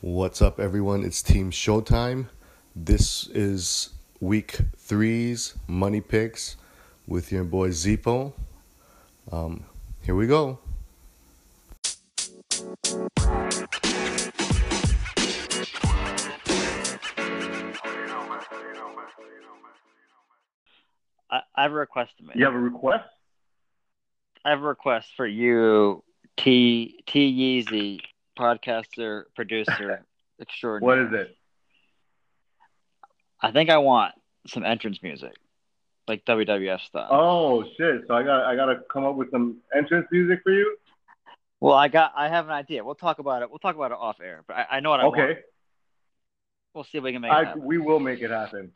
What's up, everyone? It's Team Showtime. This is week three's money picks with your boy Zipo. Um, here we go. I, I have a request to make. You have a request? I have a request for you, T T Yeezy, podcaster, producer, extraordinary. What is it? I think I want some entrance music, like WWF stuff. Oh shit! So I got I got to come up with some entrance music for you. Well, I got I have an idea. We'll talk about it. We'll talk about it off air. But I, I know what I want. Okay, We'll see if we can make it I happen. we will make it happen.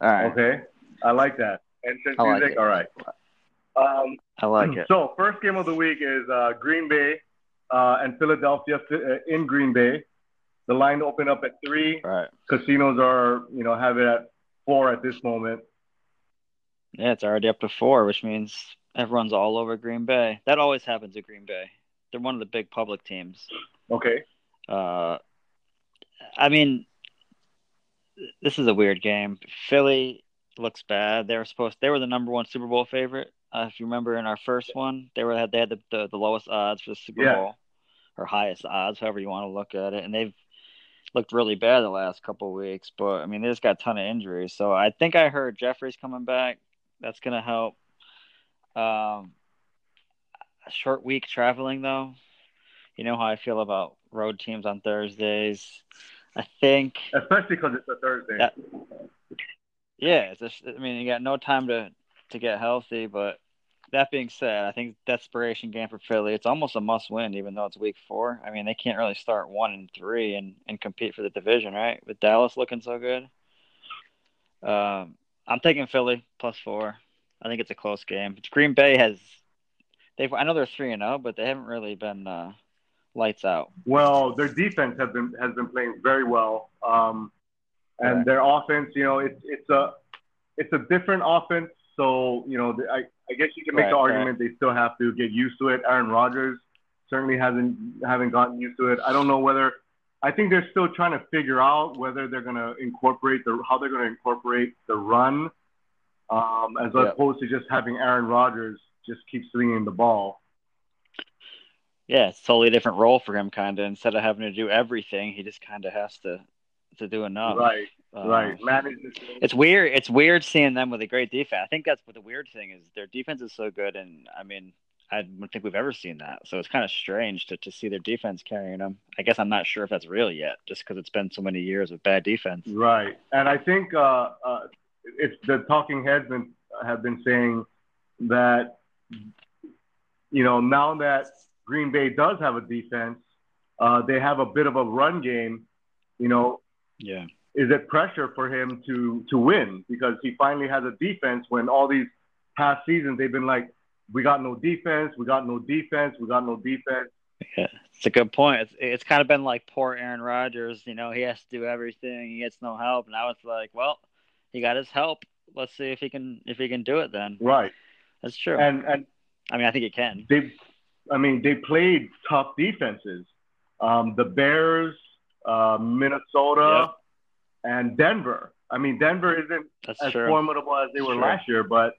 All right. Okay, I like that entrance I like music. it. All right. Um, I like it. So first game of the week is uh, Green Bay uh, and Philadelphia uh, in Green Bay. The line opened up at three. All right. Casinos are you know have it at four at this moment. Yeah, it's already up to four, which means everyone's all over Green Bay. That always happens at Green Bay. They're one of the big public teams. Okay. Uh, I mean, this is a weird game. Philly looks bad. They were supposed. They were the number one Super Bowl favorite. Uh, if you remember in our first one, they were they had the, the, the lowest odds for the Super Yeah. Bowl, or highest odds, however you want to look at it, and they've looked really bad the last couple of weeks. But I mean, they just got a ton of injuries. So I think I heard Jeffery's coming back. That's gonna help. Um, a short week traveling though. You know how I feel about road teams on Thursdays. I think, Especially because it's a Thursday. Yeah. yeah, it's just, I mean, you got no time to to get healthy. But that being said, I think desperation game for Philly. It's almost a must win, even though it's week four. I mean, they can't really start one and three and and compete for the division, right? With Dallas looking so good. Um, I'm taking Philly plus four. I think it's a close game. Green Bay has they've I know they're three and zero, but they haven't really been uh, lights out. Well, their defense has been has been playing very well, um, and Right. their offense, you know, it's it's a it's a different offense. So you know, I I guess you can make Right, the right. argument they still have to get used to it. Aaron Rodgers certainly hasn't haven't gotten used to it. I don't know whether I think they're still trying to figure out whether they're going to incorporate the how they're going to incorporate the run, um, as Yeah. opposed to just having Aaron Rodgers just keep swinging the ball. Yeah, it's a totally different role for him, kind of. Instead of having to do everything, he just kind of has to to do enough. right, Um, right. Manage. It's weird. It's weird seeing them with a great defense. I think that's what the weird thing is. Their defense is so good, and I mean, I don't think we've ever seen that. So it's kind of strange to, to see their defense carrying them. I guess I'm not sure if that's real yet, just because it's been so many years of bad defense. Right, and I think uh, uh, it's the talking heads been, have been saying that you know now that Green Bay does have a defense, uh, they have a bit of a run game. You know, Yeah. is it pressure for him to to win because he finally has a defense when all these past seasons they've been like, we got no defense, we got no defense, we got no defense. Yeah, it's a good point. It's it's kind of been like poor Aaron Rodgers. You know, he has to do everything. He gets no help. Now it's like, well, he got his help. Let's see if he can if he can do it. Then Right, that's true. and and I mean, I think he can. they, I mean, they played tough defenses. Um, the Bears, uh, Minnesota, and Denver. I mean, Denver isn't That's as true. formidable as they were Sure. last year, but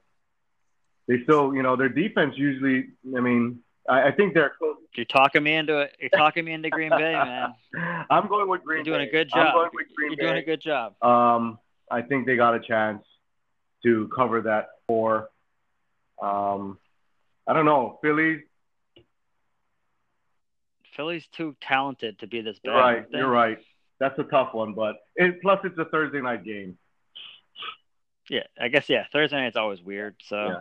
they still, you know, their defense usually. I mean, I, I think they're close. You're talking me into it. You're talking me into Green Bay, man. I'm going with Green. Bay. You're doing a Bay. good I'm job. going with Green You're doing a good job. Um, I think they got a chance to cover that four. Um, I don't know, Philly. Philly's too talented to be this bad. You're right. You're right. That's a tough one, but it, plus it's a Thursday night game. Yeah, I guess yeah. Thursday night's always weird. So Yeah.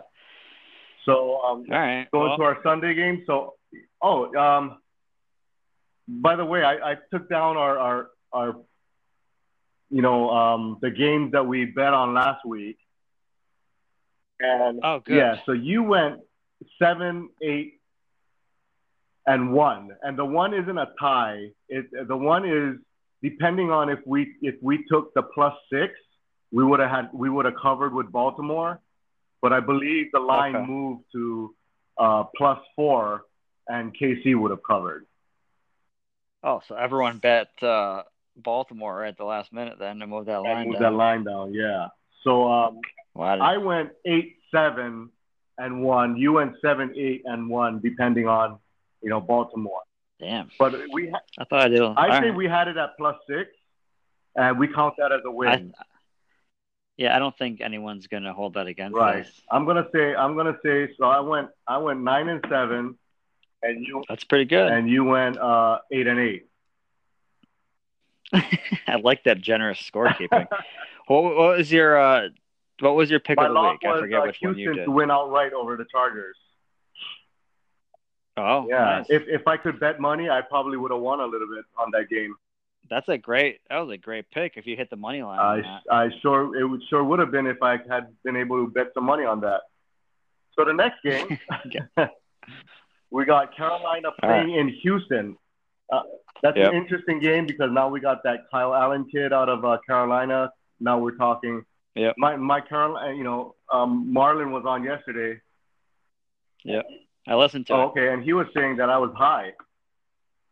So um, all right. going well, to our Sunday game. So oh, um, by the way, I, I took down our our our you know um, the games that we bet on last week. And Oh, good. yeah, so you went seven, eight, and one, and the one isn't a tie. It the one is depending on if we if we took the plus six, we would have had we would have covered with Baltimore, but I believe the line Okay. moved to uh, plus four, and KC would have covered. Oh, so everyone bet uh, Baltimore at the last minute then to move that line moved down. that line down. Yeah. So um, Wow. I went eight seven and one. You went seven eight and one, depending on you know Baltimore. Damn. But we, ha- I thought I did. I all right. we had it at plus six, and we count that as a win. yeah, I don't think anyone's gonna hold that against right. us. I'm gonna say I'm gonna say so. I went I went nine and seven, and you That's pretty good. and you went uh, eight and eight. I like that generous scorekeeping. what, what was your uh, what was your pick My of the week? I was forget uh, which one you Houston did. to win outright over the Chargers. Oh, Yeah, nice. if if I could bet money, I probably would have won a little bit on that game. That's a great. That was a great pick. If you hit the money line. I. I sure it would sure would have been if I had been able to bet some money on that. So the next game, we got Carolina playing in Houston. Uh, that's Yep. an interesting game because now we got that Kyle Allen kid out of uh, Carolina. Now we're talking. Yeah. My my Carolina, you know, um, Marlon was on yesterday. I listened to Oh, it. okay, and he was saying that I was high.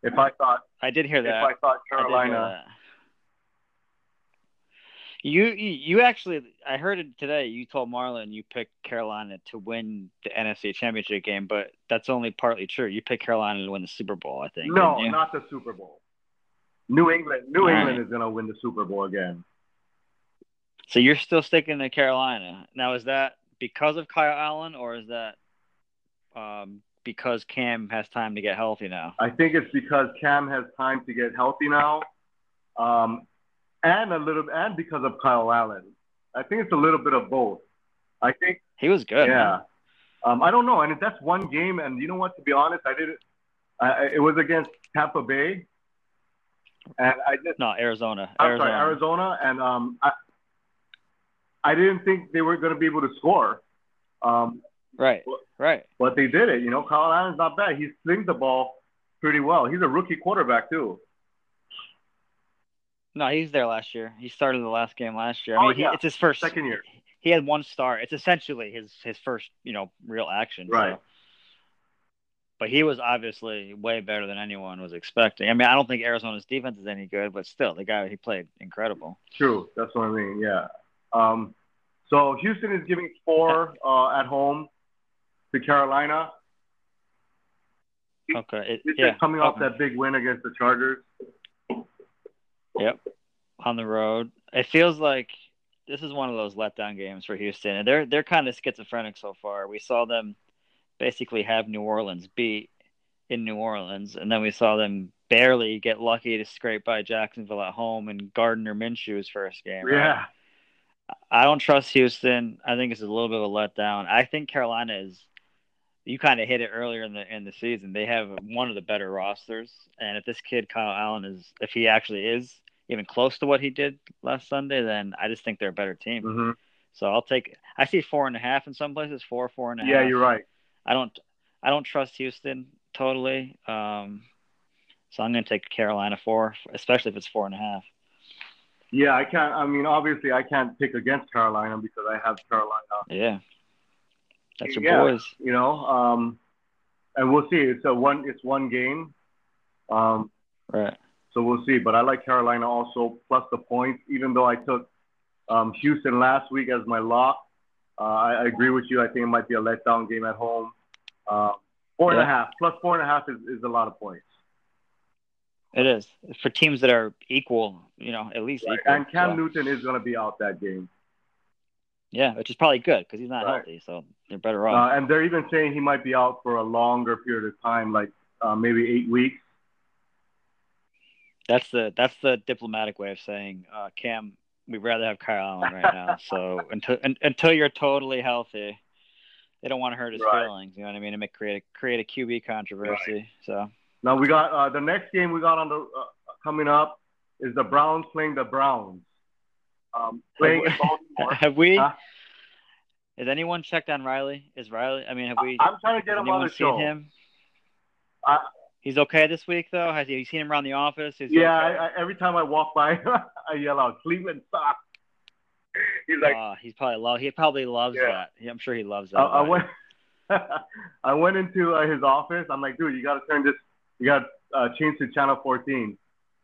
If I thought I did hear that. if. I thought I Carolina, that. You, you actually I heard it today. You told Marlon you picked Carolina to win the NFC Championship game, but that's only partly true. You picked Carolina to win the Super Bowl, I think. no, not the Super Bowl. New England, New All England right. is gonna win the Super Bowl again. So you're still sticking to Carolina. Now is that because of Kyle Allen or is that um, because Cam has time to get healthy now? I think it's because Cam has time to get healthy now, um, and a little, and because of Kyle Allen. I think it's a little bit of both. I think, He was good. yeah. Um, I don't know, and that's one game, and you know what? To be honest, I didn't. I, it was against Tampa Bay, and I just. No, Arizona. I'm Arizona. sorry, Arizona, and um, I, I didn't think they were going to be able to score. Um, Right. Right. but they did it. You know, Kyle Allen's not bad. He slings the ball pretty well. He's a rookie quarterback too. No, he's there last year. He started the last game last year. I Oh, mean, he, yeah. it's his first Second year. He had one star. It's essentially his his first, you know, real action. so- Right. But he was obviously way better than anyone was expecting. I mean, I don't think Arizona's defense is any good, but still, the guy he played incredible. True. That's what I mean. Yeah. Um, so Houston is giving four uh, at home to Carolina. Okay. It, yeah. coming off Oh, that big win against the Chargers. Yep. On the road. It feels like this is one of those letdown games for Houston. And they're they're kind of schizophrenic so far. We saw them basically have New Orleans beat in New Orleans, and then we saw them barely get lucky to scrape by Jacksonville at home in Gardner Minshew's first game. right? Yeah. I don't trust Houston. I think it's a little bit of a letdown. I think Carolina is. You kind of hit it earlier in the in the season. They have one of the better rosters, and if this kid Kyle Allen is, if he actually is even close to what he did last Sunday, then I just think they're a better team. hmm So I'll take. I see four and a half in some places, four, four and a half. Yeah, you're right. I don't. I don't trust Houston totally. Um, so I'm going to take Carolina four, especially if it's four and a half. Yeah, I can't. I mean, obviously, I can't pick against Carolina because I have Carolina. Yeah, that's your Yeah. boys. You know, um, and we'll see. It's a one. It's one game. Um, Right. So we'll see. But I like Carolina also plus the points, even though I took um, Houston last week as my lock. Uh, I, I agree with you. I think it might be a letdown game at home. Uh, four and a Yeah. half plus four and a half is, is a lot of points. It is for teams that are equal, you know, at least equal. And Cam so- Newton is going to be out that game. Yeah, which is probably good because he's not Right. healthy, so they're better off. Uh, and they're even saying he might be out for a longer period of time, like uh, maybe eight weeks. that's the that's the diplomatic way of saying, uh, Cam, we'd rather have Kyle Allen right now. so until un, until you're totally healthy, they don't want to hurt his Right. feelings. You know what I mean? And make create a create a QB controversy. So Now we got uh, the next game we got on the uh, coming up is the Browns playing the Browns. Um, playing in Baltimore. have we? Huh? Has anyone checked on Riley? Is Riley? I mean, have we? I'm trying to get him on the seen show. him? I- He's okay this week though. Has you seen him around the office? Is Yeah, okay? I, I, every time I walk by, I yell out Cleveland sucks. He's like, Uh, he's probably love. He probably loves Yeah. that. I'm sure he loves that. I, went, I went into uh, his office. I'm like, dude, you got to turn this, you got to uh, changed to channel 14.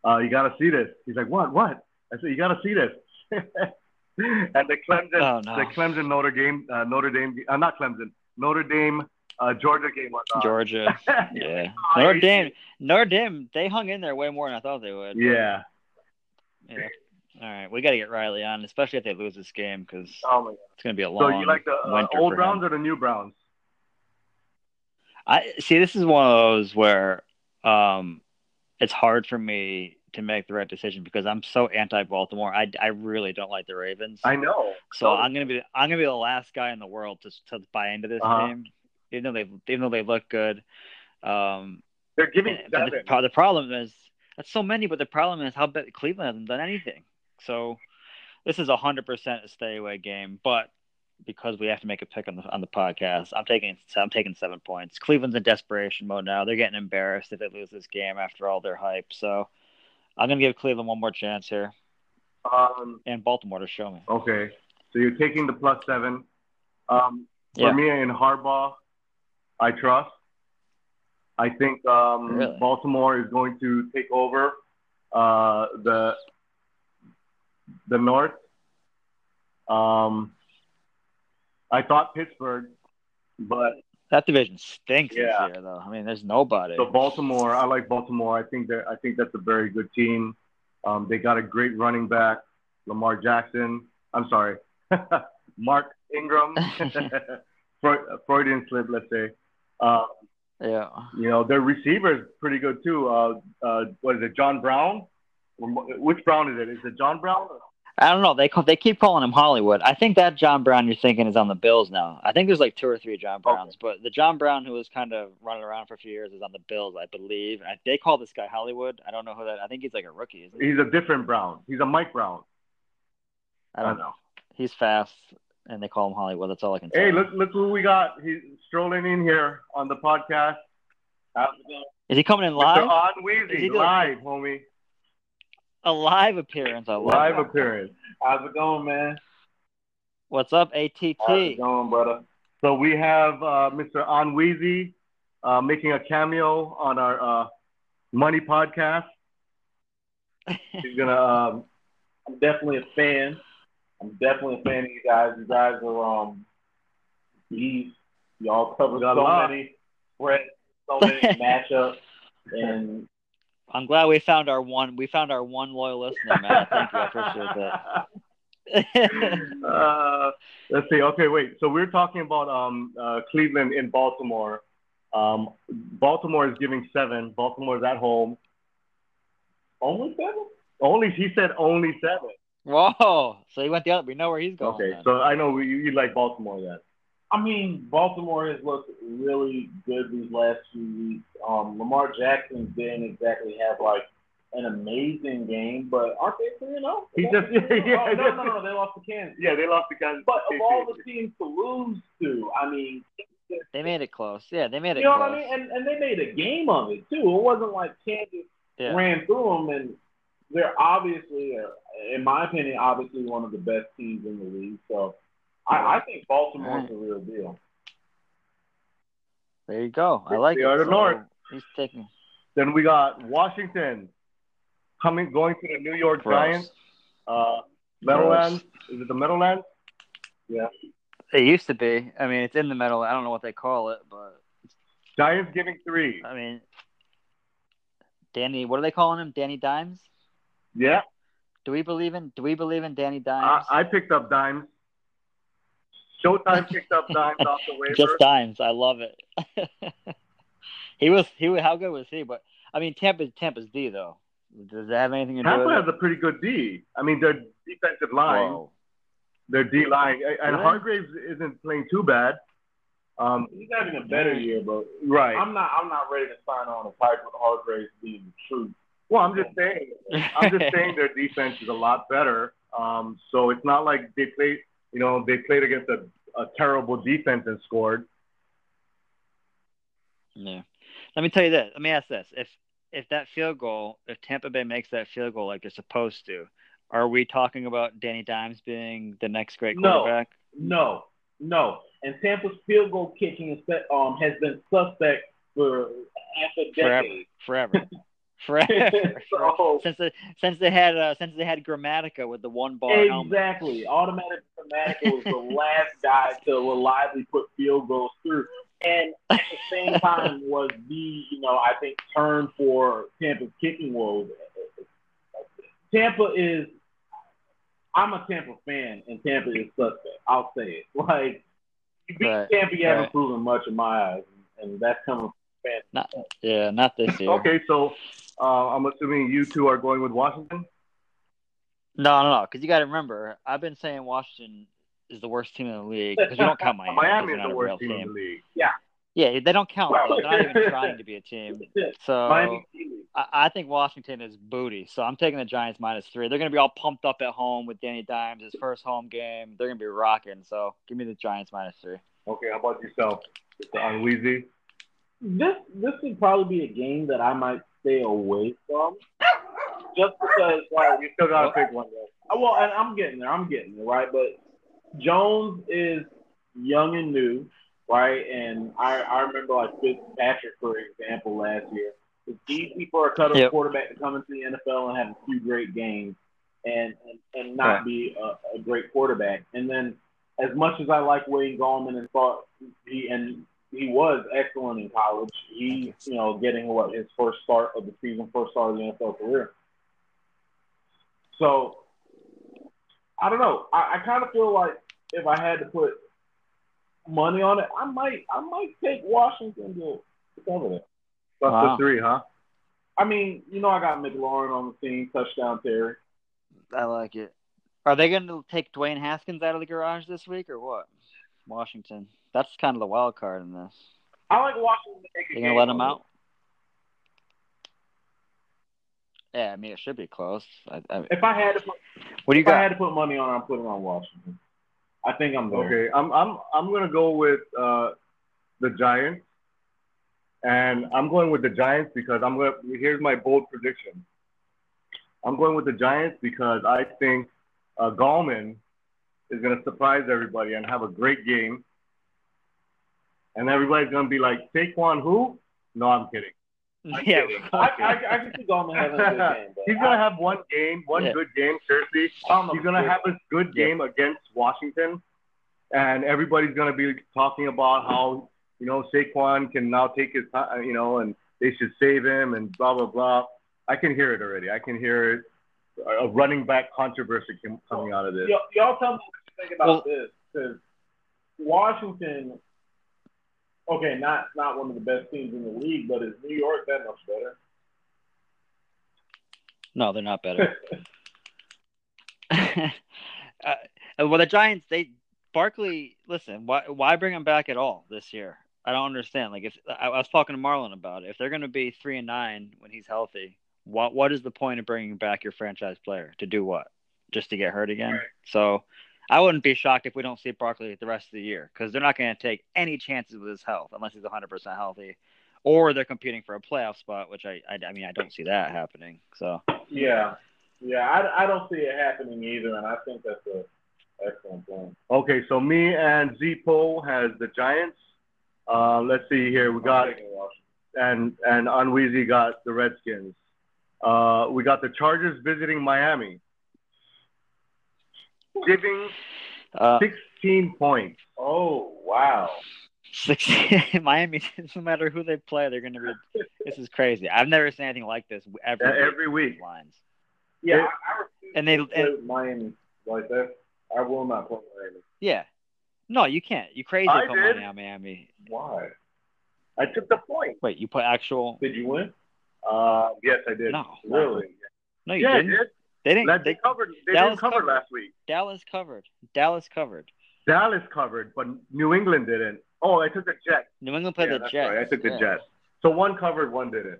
Uh, you got to see this. He's like, what? What? I said, you got to see this. and the Clemson, Oh, no. the Clemson Notre Dame, uh, Notre Dame, uh, not Clemson, Notre Dame, uh, Georgia game was on. Georgia. Yeah. Notre Dame. Notre Dame. They hung in there way more than I thought they would. Yeah. Yeah. All right, we got to get Riley on, especially if they lose this game, because Oh it's going to be a long. So you like the uh, old Browns him. or the new Browns? I see. This is one of those where um, it's hard for me to make the right decision because I'm so anti-Baltimore. I, I really don't like the Ravens. I know. So I'm gonna be I'm gonna be the last guy in the world to to buy into this Uh-huh. game, even though they even though they look good. Um, They're giving but the, the problem is that's so many, but the problem is how bad Cleveland hasn't done anything. So this is a hundred percent a stay away game, but because we have to make a pick on the on the podcast, I'm taking I'm taking seven points. Cleveland's in desperation mode now. They're getting embarrassed if they lose this game after all their hype. So I'm gonna give Cleveland one more chance here Um, and Baltimore to show me. okay. So you're taking the plus seven. Um, for Yeah. me in Harbaugh, I trust. I think um, Really? Baltimore is going to take over uh, the the North. Um, I thought Pittsburgh, but That division stinks Yeah. this year, though. I mean, there's nobody. So Baltimore, I like Baltimore. I think that I think that's a very good team. Um, they got a great running back, Lamar Jackson. I'm sorry, Mark Ingram. Freud, Freudian slip, let's say. Uh, yeah. you know, their receivers pretty good too. Uh, uh, what is it, John Brown? Which Brown is it? Is it John Brown? I don't know. They call, they keep calling him Hollywood. I think that John Brown you're thinking is on the Bills now. I think there's like two or three John Browns, but the John Brown who was kind of running around for a few years is on the Bills, I believe. I, they call this guy Hollywood. I don't know who that. I think he's like a rookie. Isn't he? He's a different Brown. He's a Mike Brown. I don't know. He's fast, and they call him Hollywood. That's all I can say. Hey, look look who we got. He's strolling in here on the podcast. How's it going? Is he coming in Mr. live? On Is Weezy, live, homie. A live appearance. I love Live it. appearance. How's it going, man? What's up, ATT? How's it going, brother? So we have uh, Mr. Anweezy uh, making a cameo on our uh, Money podcast. He's gonna. Um, I'm definitely a fan. I'm definitely a fan of you guys. You guys are um, these y'all cover Got a so many spreads, so many matchups, and I'm glad we found our one. We found our one loyal listener, man. Thank you. I appreciate that. uh, let's see. Okay, wait. So we're talking about um, uh, Cleveland in Baltimore. Um, Baltimore is giving seven. Baltimore is at home. only seven. Only he said only seven. Whoa! So he went the other. We know where he's going. Okay, then. so I know you, you like Baltimore then. I mean, Baltimore has looked really good these last few weeks. Um, Lamar Jackson didn't exactly have like an amazing game, but aren't they three and zero? He just yeah, yeah, Oh, no, no, no, they lost to Kansas. yeah they lost to Kansas. But of all the teams to lose to, I mean, They made it close. Yeah, they made it you know close. what I mean? And and they made a game of it too. It wasn't like Kansas yeah. ran through them, and they're obviously, uh, in my opinion, obviously one of the best teams in the league. So I, I think Baltimore's the real deal. There you go. I like They it. are the So North. He's taking Then we got Washington coming going to the New York gross. Giants. Uh, Meadowlands. Is it the Meadowlands? Yeah. It used to be. I mean, it's in the middle. I don't know what they call it, but Giants giving three. I mean, Danny. What are they calling him? Danny Dimes. Yeah, Do we believe in? Do we believe in Danny I, Dimes? I picked up dimes. Showtime picked up dimes off the waiver. Just dimes. I love it. he was. He was. How good was he? But I mean, Tampa's Tampa's D though. Does that have anything to do Tampa with has it? a pretty good D. I mean, their defensive line, Whoa. their D line, and Really? Hargreaves isn't playing too bad. Um, He's having a better year, but right. I'm not. I'm not ready to sign on a to Piper Hargreaves being the truth. Well, I'm just saying. I'm just saying their defense is a lot better. Um, so it's not like they played, you know, they played against a, a terrible defense and scored. Yeah. Let me tell you this. Let me ask this: if if that field goal, if Tampa Bay makes that field goal like they're supposed to, are we talking about Danny Dimes being the next great No. quarterback? No, no. And Tampa's field goal kicking is, um, has been suspect for half a decade. Forever, forever, forever. so, since they since they had uh, since they had Grammatica with the one bar helmet. exactly. Automatic Grammatica was the last guy to reliably put field goals through. And at the same time was the, you know, I think turn for Tampa's kicking woes. Tampa is I'm a Tampa fan and Tampa is suspect. I'll say it. Like you beat Right, Tampa, you haven't proven much in my eyes. And that's coming. Not, yeah, not this year. Okay, so uh, I'm assuming you two are going with Washington. No, no, no. Because you got to remember, I've been saying Washington is the worst team in the league because you don't count Miami. 'cause Miami is the worst team in the league. Yeah, Yeah, they don't count. Well- They're not even trying to be a team. So I, I think Washington is booty. So I'm taking the Giants minus three. They're going to be all pumped up at home with Danny Dimes, his first home game. They're going to be rocking. So give me the Giants minus three. Okay, how about yourself, Mr. Anweezy? this this would probably be a game that I might stay away from, just because like You still gotta pick one. Though. Uh, Well, and I'm getting there. I'm getting there, right? But Jones is young and new, right? And I, I remember like Fitzpatrick, for example, last year. It's easy for a cut-up Yep. quarterback to come into the NFL and have a few great games and and, and not be a, a great quarterback. And then, as much as I like Wayne Gallman and thought he and he was excellent in college, he you know getting what his first start of the season, first start of the NFL career. So I don't know. I, I kind of feel like if I had to put money on it, I might I might take Washington to, to cover that. Plus Wow. the three, huh? I mean, you know, I got McLaurin on the team, touchdown Terry. I like it. Are they going to take Dwayne Haskins out of the garage this week or what? Washington. That's kind of the wild card in this. I like Washington to take a They going to let him out? Yeah, I mean, it should be close. I, I, If I had to put what do you if I had to put money on, I'm putting on Washington. I think I'm there. Okay, I'm I'm I'm gonna go with uh, the Giants, and I'm going with the Giants because I'm gonna. Here's my bold prediction. I'm going with the Giants because I think uh, Gallman is gonna surprise everybody and have a great game, and everybody's gonna be like Saquon who? No, I'm kidding. I'm yeah, kidding. I, I, I can see Gallman having a good game. But He's gonna have one game, one Yeah. good game. Seriously, I don't know He's gonna have a good game against Washington, and everybody's gonna be talking about how you know Saquon can now take his time, you know, and they should save him and blah blah blah. I can hear it already. I can hear it. A running back controversy coming out of this. Y'all tell me what you think about Well- this because Washington. Okay, not not one of the best teams in the league, but is New York that much better? No, they're not better. uh, well, the Giants, they Barkley. Listen, why why bring him back at all this year? I don't understand. Like, if I, I was talking to Marlon about it, if they're going to be three and nine when he's healthy, what what is the point of bringing back your franchise player to do what? Just to get hurt again? Right. So, I wouldn't be shocked if we don't see Barkley the rest of the year because they're not going to take any chances with his health unless he's 100 percent healthy, or they're competing for a playoff spot, which I, I I mean I don't see that happening. So. Yeah, yeah, I, I don't see it happening either, and I think that's a excellent point. Okay, so me and Zpo has the Giants. Uh, let's see here. We got I'm taking Washington. and and Anweezy got the Redskins. Uh, we got the Chargers visiting Miami, giving Uh, 16 points. Oh wow! Six, Miami, no matter who they play, they're going to be. This is crazy. I've never seen anything like this every, Yeah, week every week. Lines. Yeah, It- I, I And they, and, Miami like that. I will not play Miami. yeah. No, you can't. You crazy I put did. money on Miami. Why? I took the point. Wait, you put actual? Did you win? Uh, yes, I did. No, Really? no, you Yeah, didn't. did. They didn't. They, They covered. They Dallas didn't cover covered. last week. Dallas covered. Dallas covered. Dallas covered, but New England didn't. Oh, I took the Jets. New England played yeah, the Jets. right. I took the yeah. Jets. So one covered, one didn't.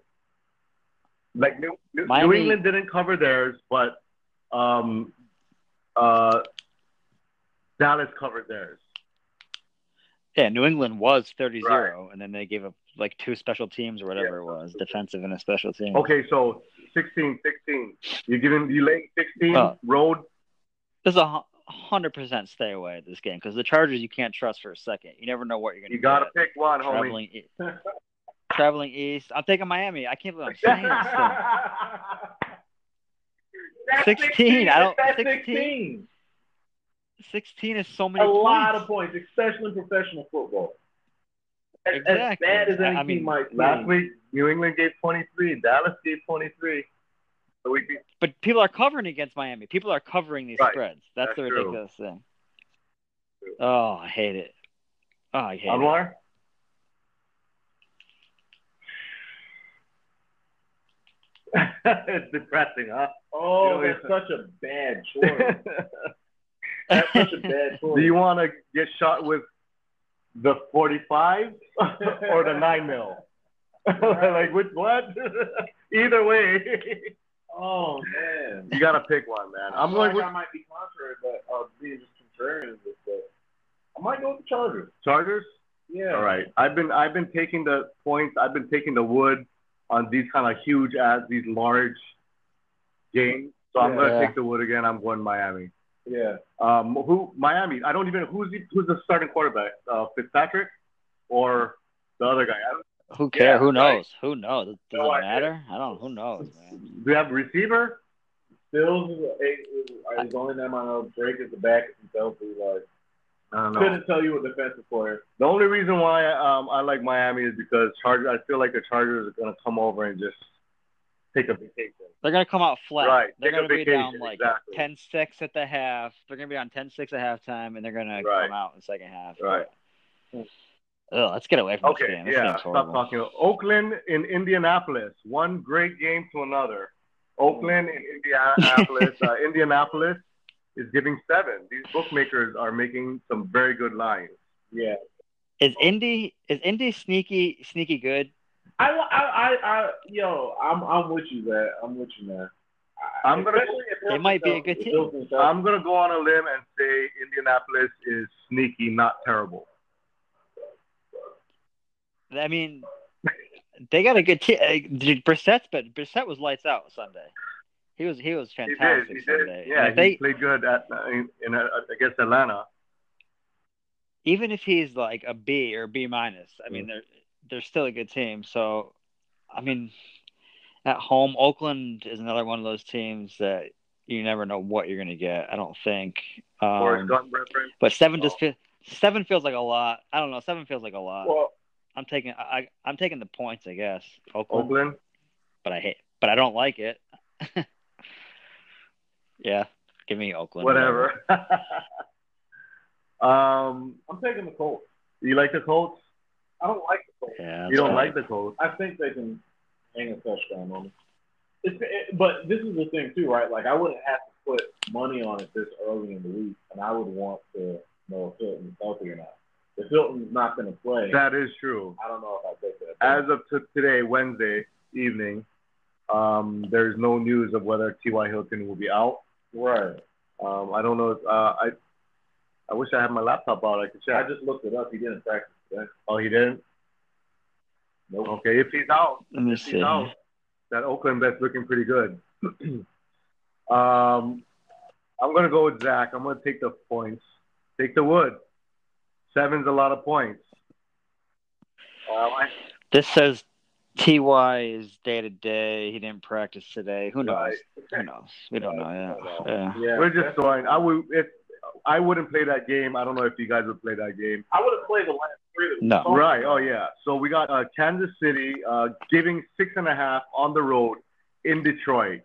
Like New, New, New England didn't cover theirs, but um, uh, Dallas covered theirs. Yeah, New England was 30-0, and then they gave up like two special teams or whatever Yeah. it was, defensive and a special team. Okay, so 16, 16. You're giving you laying 16 Oh. road. is a hundred percent stay away at this game because the Chargers you can't trust for a second. You never know what you're going to. You gotta pick one, homie. traveling. East Traveling east. I'm taking Miami. I can't believe I'm saying this. thing. That's 16, I don't- 16. 16. 16 is so many A lot of points, especially in professional football. As, Exactly. as bad as any I mean, team might Last week, New England gave 23. Dallas gave 23. So we But people are covering against Miami. People are covering these Right. spreads. That's, That's the true. ridiculous thing. Oh, I hate it. Oh, I hate it. Anwar? it's depressing, huh? Oh, You know, that's such a bad choice. That's such a bad choice. Do you want to get shot with the 45 or the 9 mil? like, which what? Either way, Oh man. you got to pick one, man. I'm going like I might be contrary, but uh, being just contrarian with I might go with the Chargers. Chargers. Yeah. All right. I've been I've been taking the points. I've been taking the wood on these kind of huge as these large games. So I'm gonna take the wood again. I'm going Miami. Yeah. Um, who Miami? I don't even who's the, who's the starting quarterback? Uh, Fitzpatrick or the other guy? I don't, Who cares? Yeah, Who right. knows? Who knows? Does No it matter? I don't. Who knows, man? do we have a receiver? Stills is, is, is the only name I know. Drake is the back healthy. Like I don't know. couldn't tell you a defensive player. The only reason why um, I like Miami is because Chargers. I feel like the Chargers are gonna come over and just take a vacation. They're gonna come out flat. Right, They're take gonna be down like exactly. 10-6 at the half. They're gonna be on 10-6 at halftime, and they're gonna Right. come out in the second half. Right. Ugh, let's get away from this game. This yeah. Stop horrible. talking. Oakland in Indianapolis. One great game to another. Oakland in Indianapolis. uh, Indianapolis is giving seven. These bookmakers are making some very good lines. Yeah. Is Indy is Indy sneaky sneaky good? I, I, I, I, yo, I'm, I'm with you, man. I'm with you, man. I'm gonna- Especially They might be a good team. I'm gonna go on a limb and say Indianapolis is sneaky, not terrible. I mean, they got a good team. Brissett's but Brissett was lights out Sunday. He was he was He did. fantastic He did. Sunday. Yeah, And he they played good at in, in uh, against Atlanta. even if he's like a B or B minus, I Mm. mean they're they're still a good team. So, I mean, at home, Oakland is another one of those teams that you never know what you're gonna get. I don't think. Um, but seven just Oh. seven feels like a lot. I don't know. Seven feels like a lot. Well, I'm taking I, I'm taking the points, I guess. Oakland, Oakland. but I hate, but I don't like it. yeah, give me Oakland. Whatever. um, I'm taking the Colts. you like the Colts? I don't like the Colts. Yeah, You don't that's like the Colts? I think they can hang a touchdown on them. It's, it, but this is the thing too, right? Like I wouldn't have to put money on it this early in the week, and I would want to know if Hilton's healthy or not. If Hilton's not going to play, That is true. I don't know if I take that. As of t- today, Wednesday evening, um, there's no news of whether T.Y. Hilton will be out. right, Um, I don't know. If, uh, I I wish I had my laptop out. I could check. I just looked it up. He didn't practice today. oh, he didn't. Nope. Okay, if he's out, Let me if he's out, that Oakland bet's looking pretty good. um, I'm gonna go with Zach. I'm gonna take the points. Take the wood. Seven's a lot of points. Um, I, This says Ty is day to day. He didn't practice today. Who knows? Right. Who knows? We don't know yet. Yeah. Yeah, we're just throwing. I would if I wouldn't play that game. I don't know if you guys would play that game. I would have played the last three. That we No. talked Right. Oh yeah. So we got uh, Kansas City uh, giving six and a half on the road in Detroit.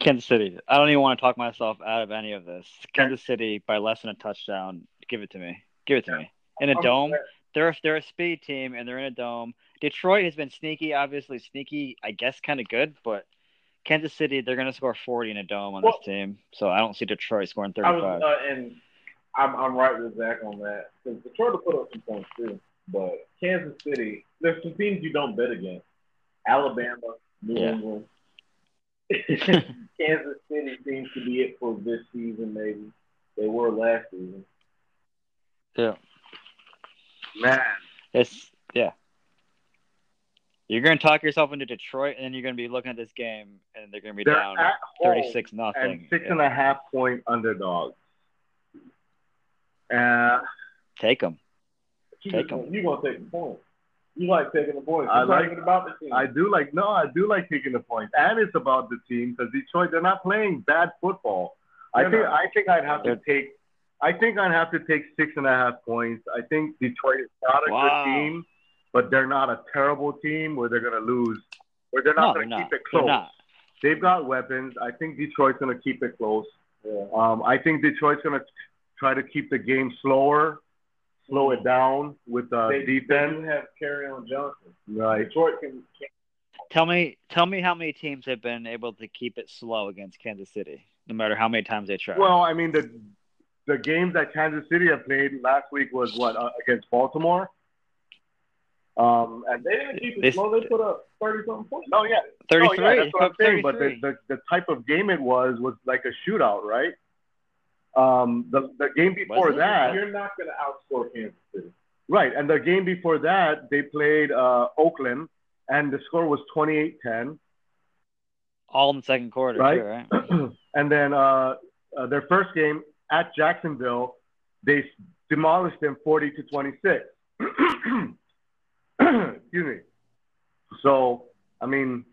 Kansas City. I don't even want to talk myself out of any of this. Kansas City by less than a touchdown. Give it to me. Give it to me. In a I'm- dome. They're they're a speed team and they're in a dome. Detroit has been sneaky, obviously sneaky. I guess kind of good, but Kansas City they're going to score forty in a dome on Well- this team. So I don't see Detroit scoring I was, thirty-five. uh, and I'm I'm right with Zach on that because Detroit will put up some points too, but Kansas City, there's some teams you don't bet against. Alabama, New Yeah. England, Kansas City seems to be it for this season. Maybe they were last season. yeah. Man, It's yeah. You're going to talk yourself into Detroit, and then you're going to be looking at this game, and they're going to be they're down at home thirty-six and nothing. six and a half point underdogs. Uh, Take them. Take them. 'em. You gonna take the point? You like taking the points. I It's not like- even about the team. I do like no, I do like taking the points, and it's about the team because Detroit they're not playing bad football. I They're think not. I think I'd have to They're- take. I think I'd have to take six and a half points. I think Detroit is not a Wow. good team, but they're not a terrible team where they're going to lose, where they're not they're going to keep it close. They've got weapons. I think Detroit's going to keep it close. yeah. Um, I think Detroit's going to try to keep the game slower, slow it down with uh, they, they defense. do have Kerryon Johnson. Right. Detroit can, can Tell me, tell me how many teams have been able to keep it slow against Kansas City, no matter how many times they try. Well, I mean the the games that Kansas City have played last week was what uh, against Baltimore. Um, and they didn't keep it This- slow. They put up thirty something points. no, yeah, thirty-three. no, yeah, that's what I'm saying. But the, the the type of game it was was like a shootout, right? Um, the the game before it? that, You're not going to outscore Kansas City. right? And the game before that, they played uh, Oakland, and the score was 28-10. all in the second quarter, Right. too, right? and then uh, uh, their first game at Jacksonville, they demolished them 40 to 26. Excuse me. So, I mean,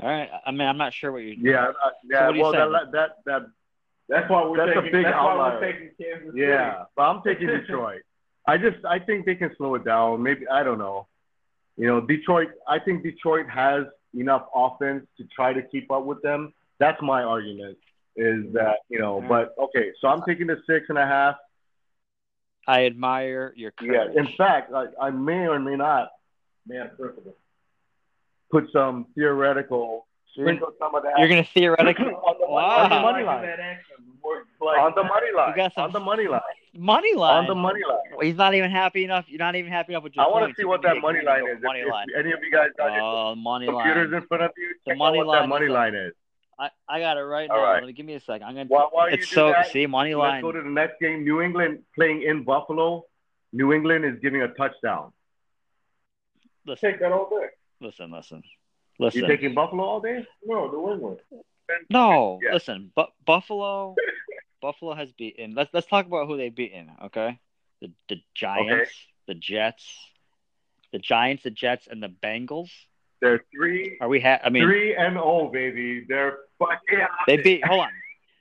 All right. I mean, I'm not sure what you. yeah, uh, yeah. what are you well, that, that that That's why we're That's a taking. big that's why outlier. we're taking Kansas City. yeah. But I'm taking Detroit. I just I think they can slow it down. Maybe I don't know. You know, Detroit. I think Detroit has enough offense to try to keep up with them. That's my argument. Is that you know? But okay, so I'm taking the six and a half. I admire your Yeah. In fact, I, I may or may not Man, principle. put some theoretical sprinkle some of that you're gonna theoretically on the, Wow. on the money line. that action. The more you play- On the money line. You got some- On the money line. money line. On the money line. He's not even happy enough. You're not even happy enough with your I want to see what that money line is. Money if, line. if any of you guys got your Oh, money computers line. in front of you, The check out money what line that money line is. I, I got it right All now. right. Let me give me a second. I'm gonna. While, while you it's so that, see money line. let's go to the next game. New England playing in Buffalo. New England is giving a touchdown. Listen, Take that all day. listen, listen, listen. You taking Buffalo all day? No, New England. No, Yeah. listen. But Buffalo, Buffalo has beaten. Let's let's talk about who they've beaten. Okay, the the Giants, the Jets, the Giants, the Jets, and the Bengals. They're three, Are we? Ha- I mean, three and oh, baby. They're fucking. they beat. Hold on.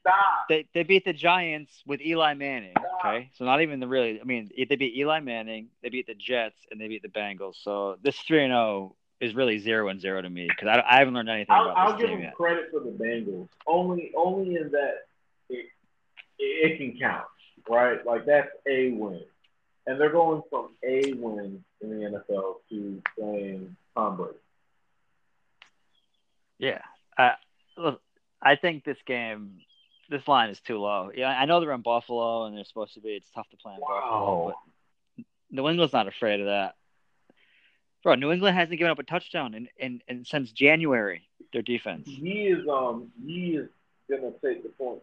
Stop. They they beat the Giants with Eli Manning. Okay, so not even the really. I mean, they beat Eli Manning. They beat the Jets, and they beat the Bengals. So this three and zero is really zero and zero to me because I, I haven't learned anything I'll, about I'll this give team them yet. credit for the Bengals. Only, only in that it, it can count, right? Like that's a win, and they're going from a win in the NFL to playing Tom Brady. Yeah. Uh, look, I think this game, this line is too low. Yeah, I know they're in Buffalo and they're supposed to be. It's tough to play in Buffalo, Wow. but New England's not afraid of that. Bro, New England hasn't given up a touchdown in, in, in since January. Their defense. He is, um, he is gonna take the point.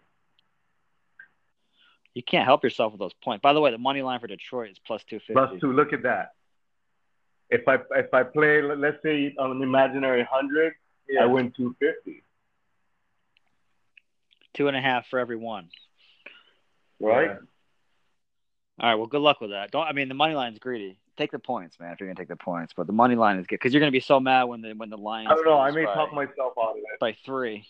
You can't help yourself with those points. By the way, the money line for Detroit is plus two fifty. Plus two. Look at that. If I if I play, let's say on an imaginary hundred, I win two fifty. Two and a half for every one. Right. Yeah. All right. Well, good luck with that. Don't. I mean, the money line's greedy. Take the points, man. If you're gonna take the points, but the money line is good because you're gonna be so mad when the when the line. I don't know. I may by, talk myself out of it. by three.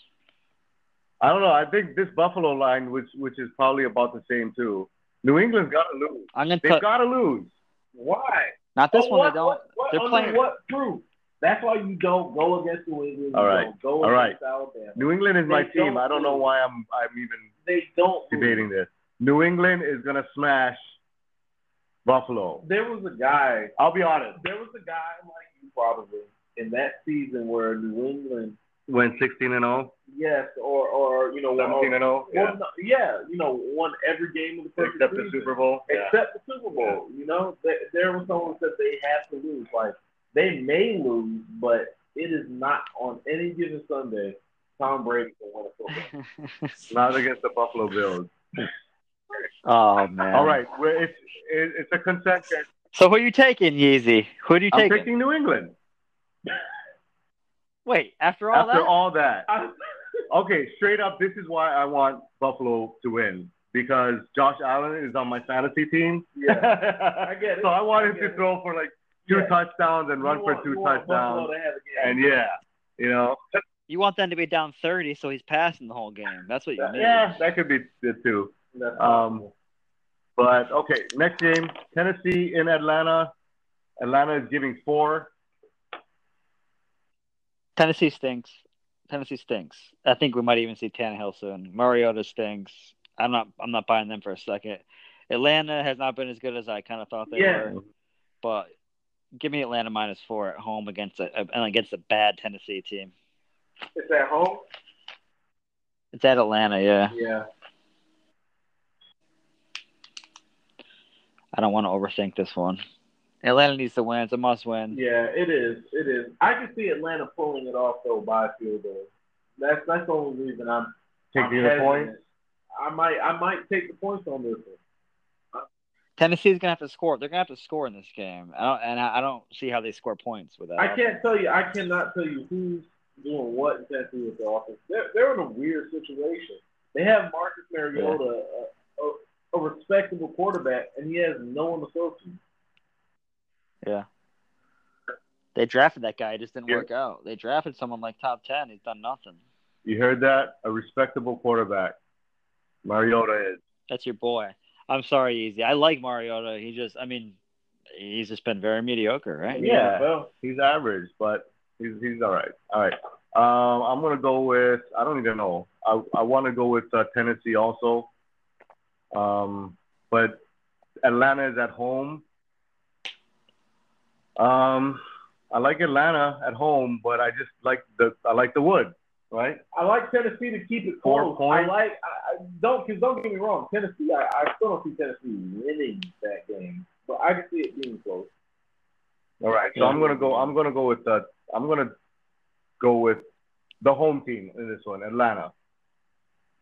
I don't know. I think this Buffalo line, which which is probably about the same too. New England's got to lose. I'm gonna They've tell. got to lose. Why? Not this Oh, one. what, They don't. What, what, They're playing- what proof? That's why you don't go against New England. All you right. don't Go All right. against Alabama. New England is my team. I don't know why I'm I'm even They don't. lose. debating this. New England is gonna smash Buffalo. There was a guy. I'll be honest. There was a guy like you probably in that season where New England, Went 16 and 0, yes, or or you know, 17 and 0. or, won, yeah, you know, won every game of the Except the. Super Bowl. Yeah. Except the Super Bowl, you know, there, there was someone who said they have to lose. Like they may lose, but it is not on any given Sunday. Tom Brady can win a football. Not against the Buffalo Bills. oh man. All right. Well, it's it, it's a consensus. So who are you taking, Yeezy? Who do you I'm taking? New England. Wait, after all that After that, all that. Okay, straight up, this is why I want Buffalo to win. because Josh Allen is on my fantasy team. Yeah, I get it. so I want I him to it. throw for like two Yeah. touchdowns and run You for two you want Buffalo touchdowns. to have a game. And yeah, you know, You want them to be down 30 so he's passing the whole game. That's what you need. yeah, that could be it too. That's Um. But okay, next game, Tennessee in Atlanta. Atlanta is giving four. Tennessee stinks. Tennessee stinks. I think we might even see Tannehill soon. Mariota stinks. I'm not. I'm not buying them for a second. Atlanta has not been as good as I kind of thought they Yeah. were, but give me Atlanta minus four at home against a against a bad Tennessee team. it's at home. It's at Atlanta, yeah. Yeah. I don't want to overthink this one. Atlanta needs to win. It's a must win. Yeah, it is. It is. I can see Atlanta pulling it off though by a field goal. That's that's the only reason I'm Taking I'm the points. I might I might take the points on this one. Tennessee's gonna have to score. They're gonna have to score in this game. I don't, and I I don't see how they score points with that. I can't tell you. I cannot tell you who's doing what in Tennessee with the offense. They're, they're in a weird situation. They have Marcus Mariota, a, a, a respectable quarterback, and he has no one to throw to. Yeah. They drafted that guy. It just didn't Yeah. work out. They drafted someone like top ten. He's done nothing. You heard that? A respectable quarterback. Mariota is. That's your boy. I'm sorry, Easy. I like Mariota. He just, I mean, he's just been very mediocre, right? Yeah. Well, He's average, but he's he's all right. All right. Um, I'm gonna go with. I don't even know. I I want to go with uh, Tennessee also. Um, but Atlanta is at home. Um, I like Atlanta at home, but I just like the I like the wood, right? I like Tennessee to keep it close. Four close. points. I like. I, I don't cause don't get me wrong. Tennessee. I, I still don't see Tennessee winning that game, but I can see it being close. All right. So I'm gonna go. I'm gonna go with the. I'm gonna go with the home team in this one, Atlanta.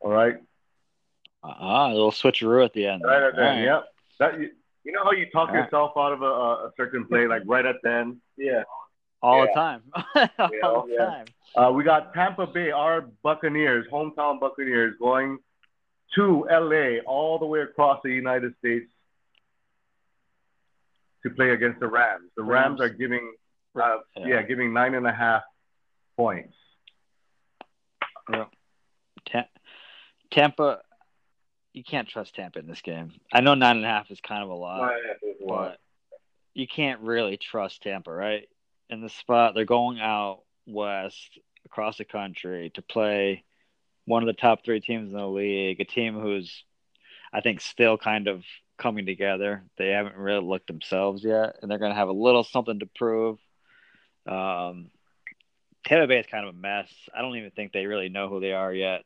All right. Uh-huh, a little switcheroo at the end. Right at the All end. Yep. That you, you know how you talk All right. yourself out of a, a certain play, like right at the end. Yeah. All Yeah. the time. All the time. Uh, we got Tampa Bay, our Buccaneers, hometown Buccaneers, going to LA, all the way across the United States to play against the Rams. The Rams, Rams. are giving, uh, Yeah. yeah. giving nine and a half points. Ta- Tampa, you can't trust Tampa in this game. I know nine and a half is kind of a lot. Nine and a half is a lot. but you can't really trust Tampa, right? In the spot, they're going out west across the country to play one of the top three teams in the league, a team who's, I think, still kind of coming together. They haven't really looked themselves yet, and they're going to have a little something to prove. Um, Tampa Bay is kind of a mess. I don't even think they really know who they are yet.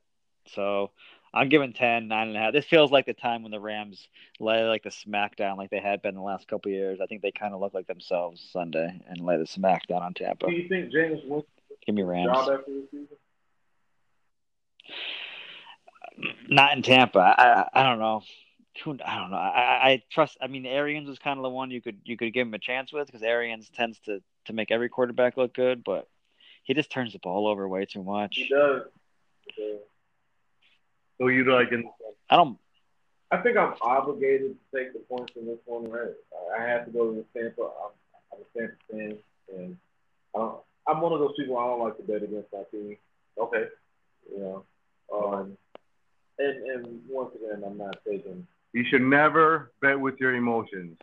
So I'm giving 10, 9.5. This feels like the time when the Rams lay like the smackdown like they had been the last couple of years. I think they kind of look like themselves Sunday and lay the smackdown on Tampa. Do you think Jameis Winston Give me job Rams. after this season? Not in Tampa. I, I, I don't know. I don't know. I, I- I trust. I mean, Arians was kind of the one you could you could give him a chance with because Arians tends to to make every quarterback look good, but he just turns the ball over way too much. He does. He does. So you like in I don't. I think I'm obligated to take the points in this one, right? I have to go to the Tampa. I'm, I'm a Tampa fan, and I I'm one of those people I don't like to bet against my team. okay. You know, um, and and once again, I'm not taking. You should never bet with your emotions.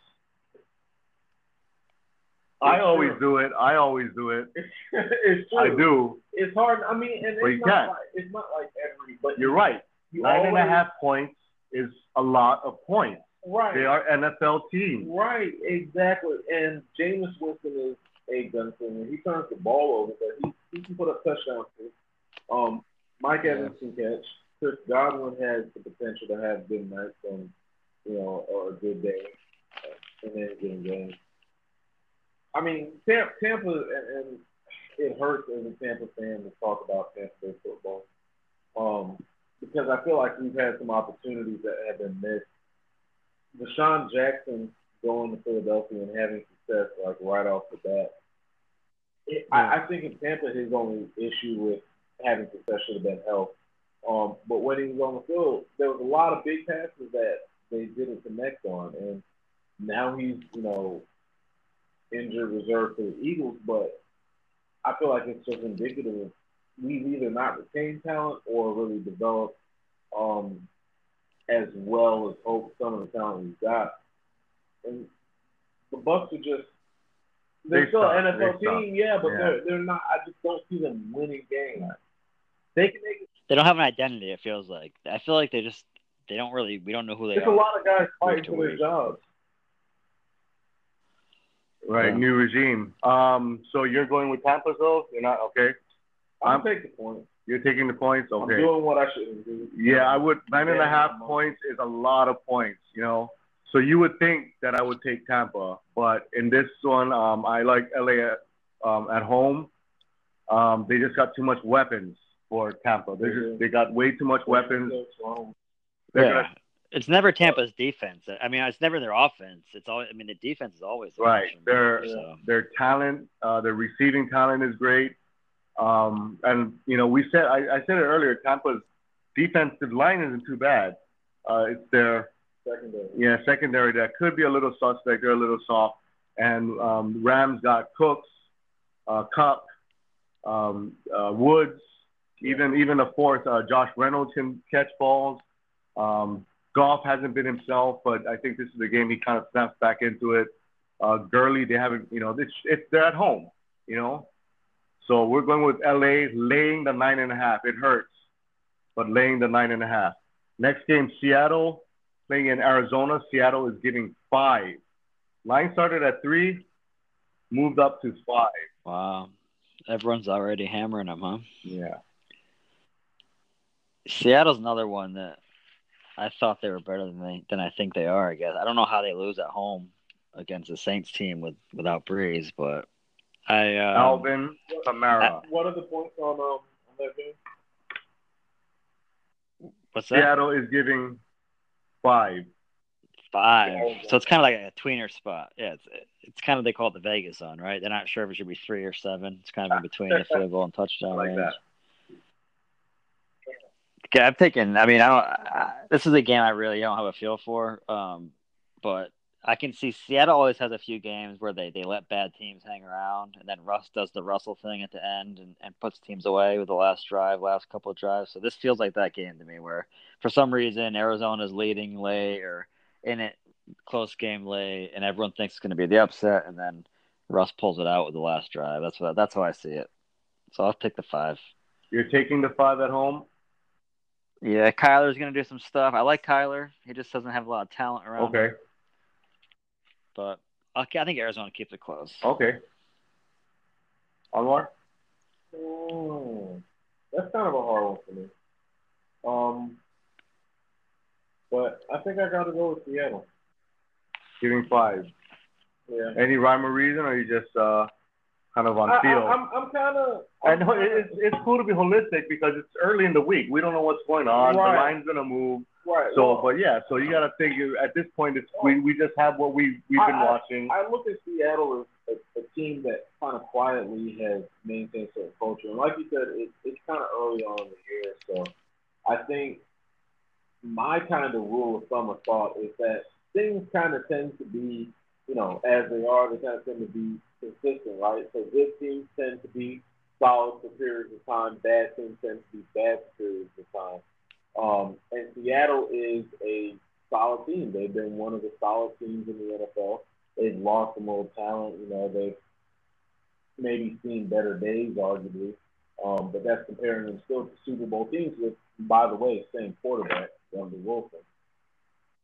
I It's always true. do it. I always do it. it's true. I do. It's hard. I mean, and But it's not can't. like it's not like every. But You're right. You Nine and a half points is a lot of points. Right. They are NFL teams. Right, exactly. And Jameis Winston is a gunslinger. He turns the ball over, but he, he can put up touchdowns. Um, Mike Evans can catch. Chris Godwin has the potential to have good nights and you know, or a good day uh, in any given game. I mean, Tampa, Tampa and, and it hurts as a Tampa fan to talk about Tampa Bay football. Um, because I feel like we've had some opportunities that have been missed DeSean Jackson going to Philadelphia and having success like right off the bat. It, I, I think in Tampa, his only issue with having success should have been health. Um, but when he was on the field, there was a lot of big passes that they didn't connect on, and now he's you know injured reserve for the Eagles. But I feel like it's just indicative of we've either not retained talent or really developed um, as well as hope some of the talent we've got. And the Bucs are just they're They still an suck. NFL They suck. team, yeah, but Yeah. they're they're not. I just don't see them winning games. They can make it. They don't have an identity. It feels like. I feel like they just they don't really. We don't know who they There's are. a lot of guys fighting for their jobs. Right, Yeah. new regime. Um, so you're going with Tampa, though? You're not okay. I'll I'm- take the point. You're taking the points. Okay. I'm doing what I shouldn't do. Yeah, I would. Nine and a half I'm- points is a lot of points, you know. So you would think that I would take Tampa, but in this one, um, I like LA at, um, at home. Um, they just got too much weapons for Tampa. They just they got way too much weapons. They're yeah. gonna- It's never Tampa's defense. I mean, it's never their offense. It's always. I mean, the defense is always the Right. Their So, their talent, uh, their receiving talent is great. Um, and you know, we said I, I said it earlier. Tampa's defensive line isn't too bad. Uh, it's their Secondary. yeah secondary that could be a little suspect. They're a little soft. And um, Rams got Cooks, uh, Kupp, um, uh, Woods, even even the fourth. Uh, Josh Reynolds can catch balls. Um, Goff hasn't been himself, but I think this is the game he kind of snaps back into it. Uh, Gurley, they haven't, you know, it's, it's they're at home, you know. So we're going with LA laying the nine and a half. It hurts, but laying the nine and a half. Next game, Seattle playing in Arizona. Seattle is giving five. Line started at three, moved up to five. wow. Everyone's already hammering them, huh? Yeah. Seattle's another one that I thought they were better than they than I think they are. I guess I don't know how they lose at home against the Saints team with without Brees, but I um, Alvin Kamara. What are the points on um on that game? what's that Seattle is giving five. five? Yeah. So it's kind of like a tweener spot. Yeah, it's it's kind of they call it the Vegas zone, right? They're not sure if it should be three or seven. It's kind of in between the field goal and touchdown Like range. that. Okay, I'm thinking. I mean, I don't. I, this is a game I really don't have a feel for. Um, but I can see Seattle always has a few games where they, they let bad teams hang around, and then Russ does the Russell thing at the end and, and puts teams away with the last drive, last couple of drives. So this feels like that game to me, where for some reason Arizona's leading late or in it close game late, and everyone thinks it's going to be the upset, and then Russ pulls it out with the last drive. That's what that's how I see it. So I'll take the five. You're taking the five at home. Yeah, Kyler's gonna do some stuff. I like Kyler. He just doesn't have a lot of talent around. him. Okay. But okay, I think Arizona keeps it close. Okay. Anwar? Hmm. That's kind of a hard one for me. Um, but I think I got to go with Seattle. Giving five. Yeah. Any rhyme or reason, or you just uh, kind of on I, feel? I, I'm I'm kind of. I know it- it's it's cool to be holistic because it's early in the week. We don't know what's going on. Right. The line's gonna move. Right. So, but yeah, so you gotta think at this point, it's we, we just have what we we've been I- I- watching. I look at Seattle as a, a team that kind of quietly has maintained certain culture, and like you said, it, it's kind of early on in the year. So, I think my kind of rule of thumb or thought is that things kind of tend to be, you know, as they are, they kind of tend to be consistent, right? So good teams tend to be solid for periods of time, bad teams tend to be bad for periods of time. Um, and Seattle is a solid team. They've been one of the solid teams in the NFL. They've lost some old talent. You know, they've maybe seen better days, arguably. Um, but that's comparing them still to Super Bowl teams with, by the way, same quarterback, Russell Wilson.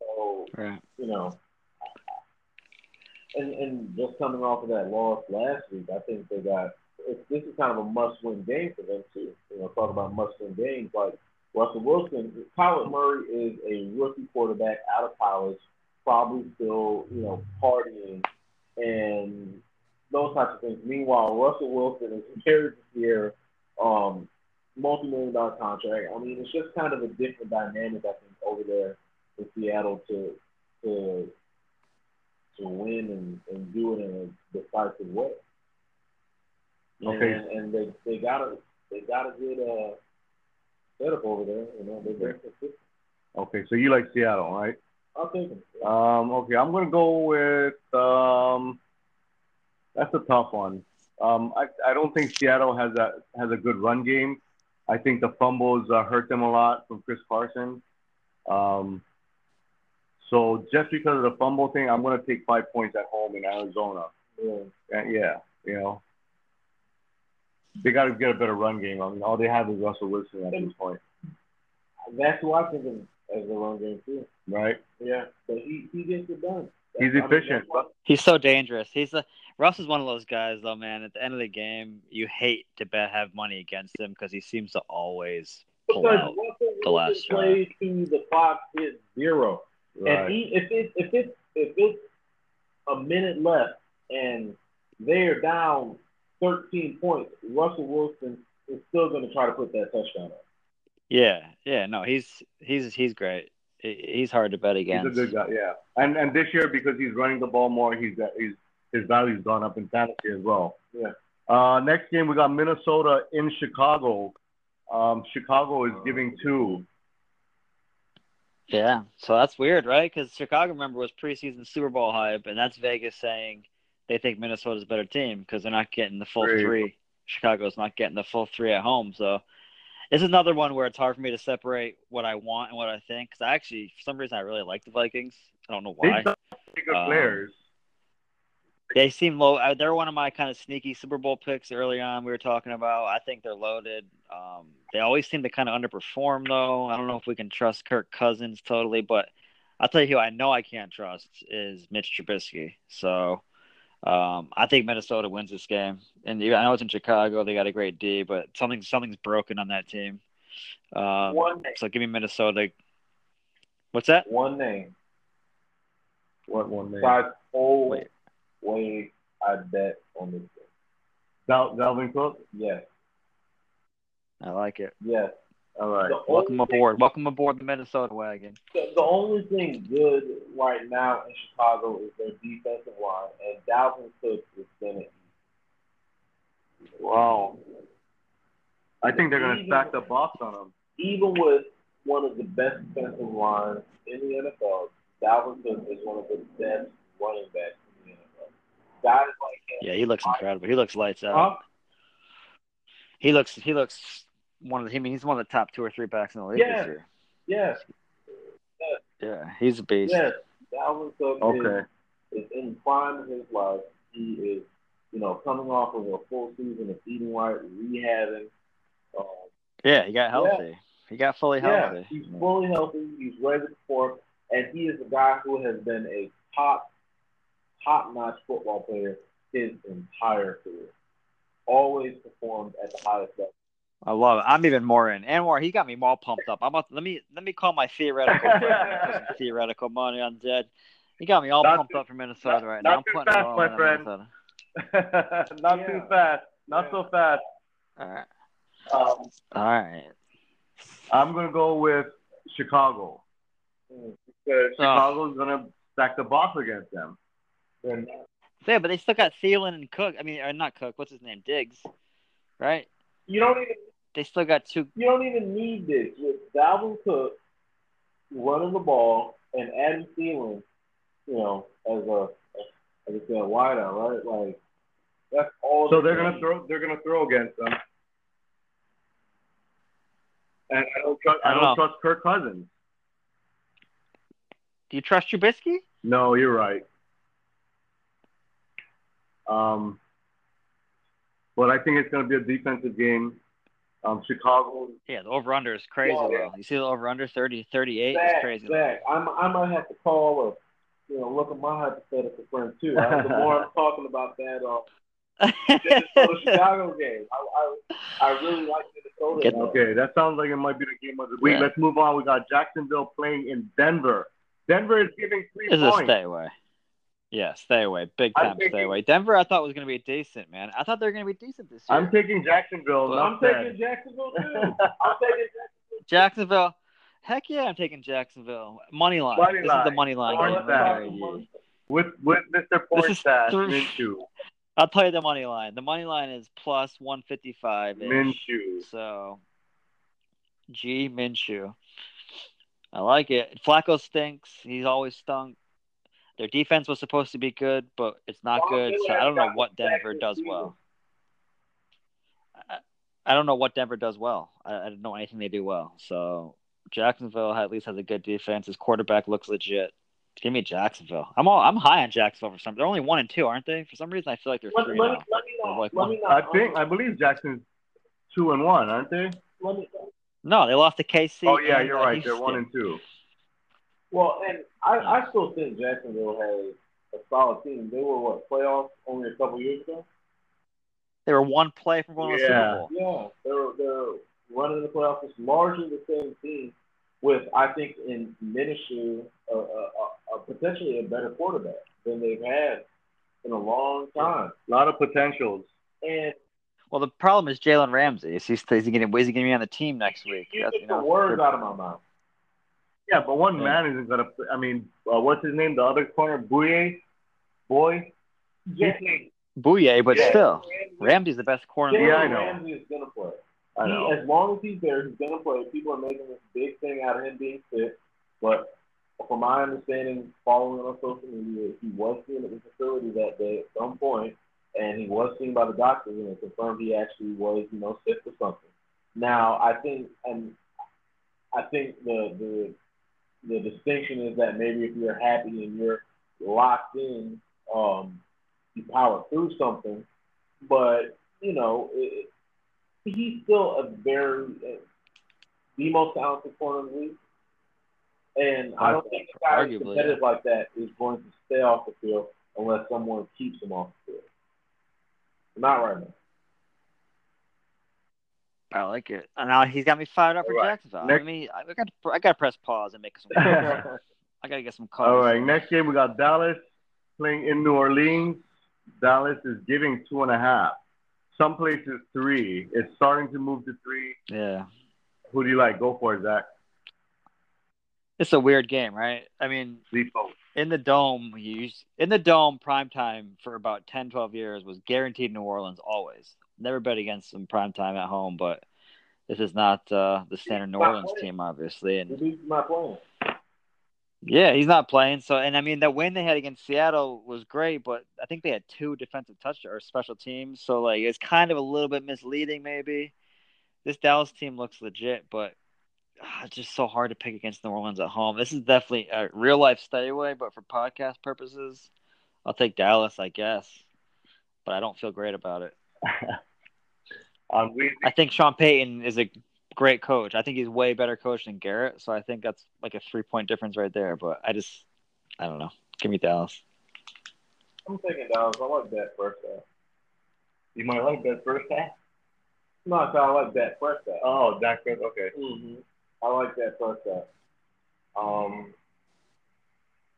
So, Right. you know, and and just coming off of that loss last week, I think they got this is kind of a must-win game for them too. You know, talk about must-win games like Russell Wilson. Kyler Murray is a rookie quarterback out of college, probably still you know partying and those types of things. Meanwhile, Russell Wilson is here, um, multi-million dollar contract. I mean, it's just kind of a different dynamic, I think, over there in Seattle to to to win and, and do it in a decisive way. Okay. and, and they they got a they got a good uh setup over there. You know, they're very. Okay, so you like Seattle, right? I'll take them. Um, okay, I'm gonna go with um, that's a tough one. Um, I, I don't think Seattle has a has a good run game. I think the fumbles uh, hurt them a lot from Chris Carson. Um, so just because of the fumble thing, I'm gonna take five points at home in Arizona. Yeah. And yeah, you know, they got to get a better run game. I mean, all they have is Russell Wilson at this point, That's who I think of as the run game too. right? Yeah, but he he gets it done. He's I mean, efficient. He's so dangerous. He's a Russ is one of those guys, though, man. At the end of the game, you hate to bet have money against him because he seems to always pull Because out. Russell the last Wilson plays to the clock is zero. And he, if it if it's if it's a minute left and they're down 13 points, Russell Wilson is still going to try to put that touchdown up. Yeah, yeah, no, he's he's he's great. He's hard to bet against. He's against. a good guy, yeah. And and this year because he's running the ball more, he's got he's his value's gone up in fantasy as well. Yeah. Uh, next game we got Minnesota in Chicago. Um, Chicago is giving two. Yeah, so that's weird, right? Because Chicago, remember, was preseason Super Bowl hype, and that's Vegas saying they think Minnesota's a better team because they're not getting the full Right. three. Chicago's not getting the full three at home, so it's another one where it's hard for me to separate what I want and what I think. Because I actually, for some reason, I really like the Vikings. I don't know why. Pretty good Um, players. They seem low. uh, They're one of my kind of sneaky Super Bowl picks early on. We were talking about. I think they're loaded. Um, they always seem to kind of underperform, though. I don't know if we can trust Kirk Cousins totally, but I'll tell you who I know I can't trust is Mitch Trubisky. So um, I think Minnesota wins this game. And yeah, I know it's in Chicago. They got a great D, but something something's broken on that team. Um, One name. so give me Minnesota. What's that? One name. What one name? Besides whole Wait. I bet on this game. Dal- Dalvin Cook. Yes. I like it. Yes. All right. The Welcome only thing- aboard. Welcome aboard the Minnesota wagon. The, the only thing good right now in Chicago is their defensive line, and Dalvin Cook has been it. Wow. I think they're gonna stack the box on them. Even with one of the best defensive lines in the NFL, Dalvin Cook is one of the best running backs in the NFL. Guys like him. Yeah, he looks incredible. He looks lights out. Huh? He looks he looks one of the, I mean he's one of the top two or three backs in the league Yeah. this year. Yes, Yeah, Yeah. he's a beast. yes. Dalvin Cook is, Okay. is in the prime of his life. He is, you know, coming off of a full season of eating right, rehabbing. Um, Yeah, he got healthy. He got fully healthy. Yeah, he's fully healthy. He's ready to perform, and he is a guy who has been a top, top-notch football player his entire career. Always performed at the highest level. I love it. I'm even more in. Anwar, he got me all pumped up. I'm about let me let me call my theoretical put some theoretical money on Jed. He got me all Not pumped too- up for Minnesota not- right not now. I'm too putting fast, it all my in friend. Minnesota. Not Yeah. too fast. Not so fast. All right. Um, All right. I'm gonna go with Chicago Mm. because Chicago's gonna stack the box against them. They're not- So, yeah, but they still got Thielen and Cook. I mean, or not Cook. What's his name? Diggs. Right? You don't even They still got two. you don't even need this with Dalvin Cook running the ball and Adam Thielen, you know, as a as I said, wideout, right? Like that's all. So they they're gonna throw. They're gonna throw against them. And I don't trust. I I don't don't trust Kirk Cousins. Do you trust Trubisky? No, you're right. Um, but I think it's going to be a defensive game. Um, Chicago. Yeah, the over under is crazy Yeah, yeah. You see the over under 30, 38 Zach, is crazy. Zach, I'm, I might have to call or you know look at my hypothetical friend too. The more I'm talking about that uh, Minnesota Chicago game, I, I I really like Minnesota. Get-. Okay, that sounds like it might be the game of the week. Yeah. Let's move on. We got Jacksonville playing in Denver. Denver is giving three This is a points. stay away. Yeah, stay away. Big I'm time stay away. Denver, I thought was going to be decent, man. I thought they were going to be decent this year. I'm taking Jacksonville. I'm taking Jacksonville too. I'm taking Jacksonville. Jacksonville. Heck yeah, I'm taking Jacksonville. Money line. Money this is the money line. Money line. with with Mr. Is Minshew. I'll tell you the money line. The money line is plus 155. Minshew. So, G Minshew. I like it. Flacco stinks. He's always stunk. Their defense was supposed to be good, but it's not good. So I don't know what Denver does well. I, I don't know what Denver does well. I, I don't know anything they do well. So Jacksonville at least has a good defense. His quarterback looks legit. Give me Jacksonville. I'm all I'm high on Jacksonville for some. They're only one and two, aren't they? For some reason, I feel like they're Let, three let, now. me, let me They're like let me not. I think I believe Jackson's two and one, aren't they? Let me, No, they lost to KC. oh yeah, and, you're uh, right. They're one and two. Well, and I, I still think Jacksonville has a solid team. They were what playoffs only a couple years ago. They were one play from going to the Super Bowl. Yeah, they're they're running the playoffs. It's largely the same team, with I think in Minshew, a, a, a, a potentially a better quarterback than they've had in a long time. A lot of potentials. And Well, the problem is Jalen Ramsey. Is he, is he going to he going to be on the team next week? you That's, took you the know, words out of my mouth. Yeah, but one Yeah. man isn't gonna. I mean, uh, what's his name? The other corner, Bouye, boy. Yeah. Booyah, but Yeah. still, Ramsey- Ramsey's the best corner. Yeah, I know. Ramsey is gonna play. I He, know. as long as he's there, he's gonna play. People are making this big thing out of him being sick, but from my understanding, following on social media, he was seen at the facility that day at some point, and he was seen by the doctors, and it confirmed he actually was, you know, sick or something. Now, I think, and I think the the the distinction is that maybe if you're happy and you're locked in, um, you power through something, but you know, it, he's still a very uh, the most talented corner in the league. And I don't think a guy who's Arguably, competitive like that is going to stay off the field unless someone keeps him off the field. Not right now. I like it. And now he's got me fired up for right. Jacksonville. Next- I mean, I got to, I got to press pause and make some. Calls. I got to get some calls. All right, next game we got Dallas playing in New Orleans. Dallas is giving two and a half. Some places three. It's starting to move to three. Yeah, Who do you like? Go for it, Zach. it's a weird game, right? I mean, in the dome, you used, in the dome, prime time for about 10, 12 years was guaranteed New Orleans always. Never bet against them prime time at home, but this is not uh, the standard New Orleans team, obviously. And dude's not playing. yeah, he's not playing. So, and I mean, the win they had against Seattle was great, but I think they had two defensive touchdowns or special teams. So, like, it's kind of a little bit misleading, maybe. This Dallas team looks legit, but ah, it's just so hard to pick against New Orleans at home. This is definitely a real life stay away, but for podcast purposes, I'll take Dallas, I guess. But I don't feel great about it. Um, we, I think Sean Payton is a great coach. I think he's way better coach than Garrett, so I think that's like a three point difference right there. But I just, I don't know. Give me Dallas. I'm taking Dallas. I like that first half. you might like that first half. No, I I like that first half. Oh, Dak Prescott. Okay. hmm I like that first half. Um,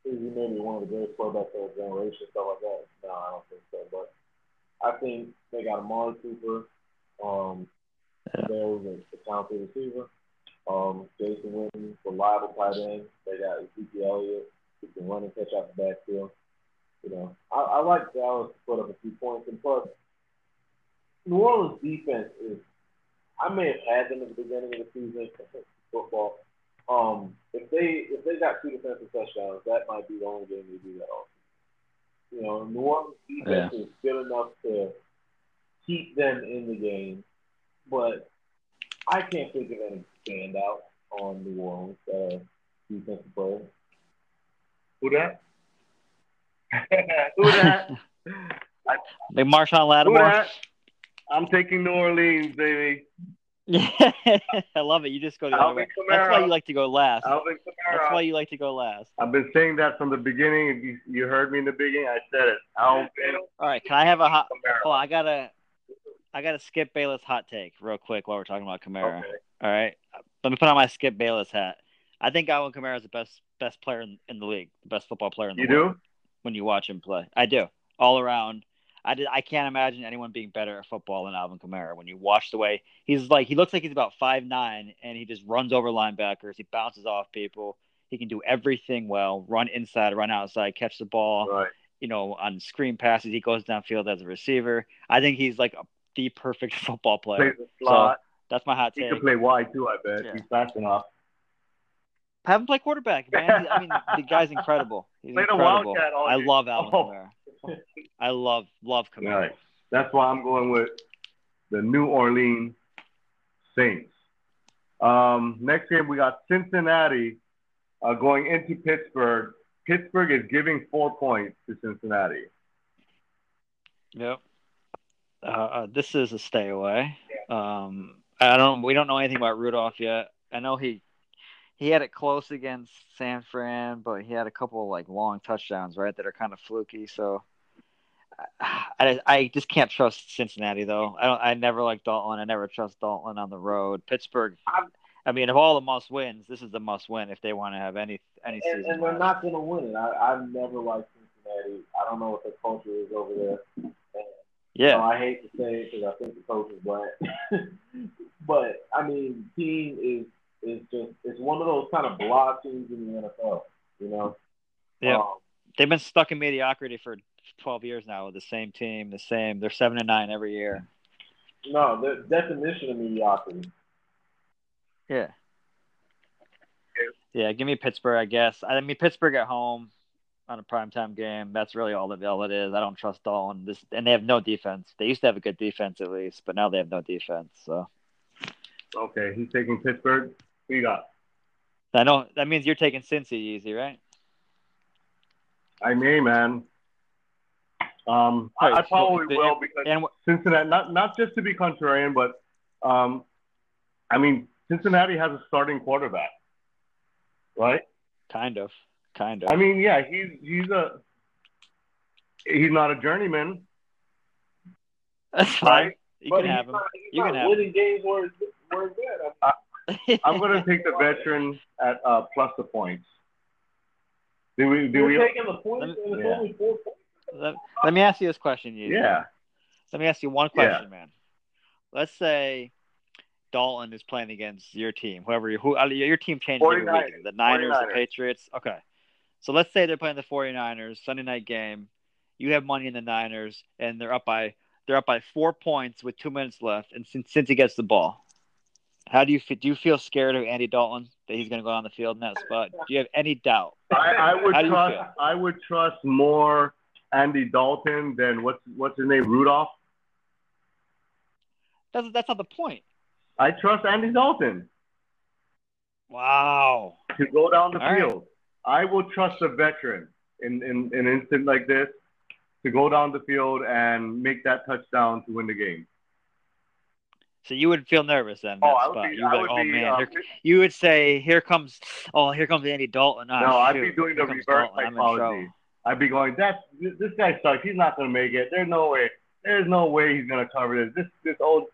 is he maybe one of the greatest quarterbacks of the generation, stuff like that? No, I don't think so. But I think they got Amari Cooper. Um, Yeah. there's a, a talented receiver. Um, Jason Witten, reliable tight end. They got Ezekiel Elliott, who can run and catch out the backfield. You know, I, I like Dallas to put up a few points, and plus, New Orleans defense is. I may have had them at the beginning of the season football. Um, if they if they got two defensive touchdowns, that might be the only game they do that on. You know, New Orleans defense is good enough to keep them in the game, but I can't think of any standout on New Orleans uh, defensive players. Who that? Who that? Like Marshon Who Lattimore. that? I'm taking New Orleans, baby. I love it. You just go the other Alvin way. That's why you like to go last. Alvin That's why you like to go last. I've been saying that from the beginning. If you, you heard me in the beginning, I said it. Alvin All right, can I have a hot? Kamara. Oh, I gotta, I gotta skip Bayless hot take real quick while we're talking about Kamara. Okay. All right, let me put on my Skip Bayless hat. I think Alvin Kamara is the best best player in, in the league, the best football player in the league. You world. do? When you watch him play, I do all around. I did. I can't imagine anyone being better at football than Alvin Kamara. When you watch the way he's like, he looks like he's about five nine, and he just runs over linebackers. He bounces off people. He can do everything well. Run inside, run outside, catch the ball Right. you know, on screen passes. He goes downfield as a receiver. I think he's like a, the perfect football player. Slot. That's my hot He take. can play wide too. I bet Yeah. he's fast enough. Have him play quarterback, man. I mean, the guy's incredible. He's Play the incredible. Wildcat all I day. love Alvin Oh. Kamara. I love love Kamara. Right. That's why I'm going with the New Orleans Saints. Um, next game, we got Cincinnati uh, going into Pittsburgh. Pittsburgh is giving four points to Cincinnati. Yep. Uh, uh, this is a stay away. Um, I don't. We don't know anything about Rudolph yet. I know he he had it close against San Fran, but he had a couple like long touchdowns, right, that are kind of fluky. So I, I, I just can't trust Cincinnati though. I don't. I never like Dalton. I never trust Dalton on the road. Pittsburgh. I mean, of all the must wins, this is the must win if they want to have any any And, season. and they're not going to win it. I, I've never liked Cincinnati. I don't know what the culture is over there. Yeah. know, I hate to say it because I think the coach is black. but, I mean, team is is just it's one of those kind of blah teams in the NFL, you know? Yeah. Um, They've been stuck in mediocrity for 12 years now with the same team, the same. They're seven and nine every year. no, the definition of mediocrity. Yeah. Yeah, give me Pittsburgh, I guess. I mean, Pittsburgh at home on a primetime game. That's really all that all it is. I don't trust Dalton. This and they have no defense. They used to have a good defense at least, but now they have no defense. So Okay, he's taking Pittsburgh. Who you got? I know that means you're taking Cincy easy, right? I may, man. Um, I, I probably the- will because And Cincinnati, not not just to be contrarian, but um, I mean Cincinnati has a starting quarterback, right? kind of, kind of. I mean, yeah, he's he's a he's not a journeyman, That's fine. right? You But can have him. not, he's You can not have winning games where it's, where it's good. I'm gonna take the veteran at uh, plus the points. Do we? Do You're we? taking the points, Let and it's yeah. only four points. let, let me ask you this question, you. Yeah. Let me ask you one question, man. Let's say Dalton is playing against your team, whoever you, who uh, your team changes every week. The Niners, 49ers. the Patriots. Okay. So let's say they're playing the 49ers Sunday night game. You have money in the Niners, and they're up by they're up by four points with two minutes left, and since since he gets the ball, how do you feel? Do you feel scared of Andy Dalton that he's going to go on the field in that spot? Do you have any doubt? I, I would trust. I would trust more Andy Dalton than what's what's his name Rudolph. That's that's not the point. I trust Andy Dalton Wow. to go down the All right. I will trust a veteran in, in, in an instant like this to go down the field and make that touchdown to win the game. So you would feel nervous then. Oh, that I would spot. be. You would I be would oh be. man, uh, here, you would say, "Here comes, oh, here comes Andy Dalton." Ah, no, I'd be doing the here reverse Dalton. Psychology. I'd be going, "That's this, this guy sucks. He's not going to make it. There's no way. There's no way he's going to cover this. This this old."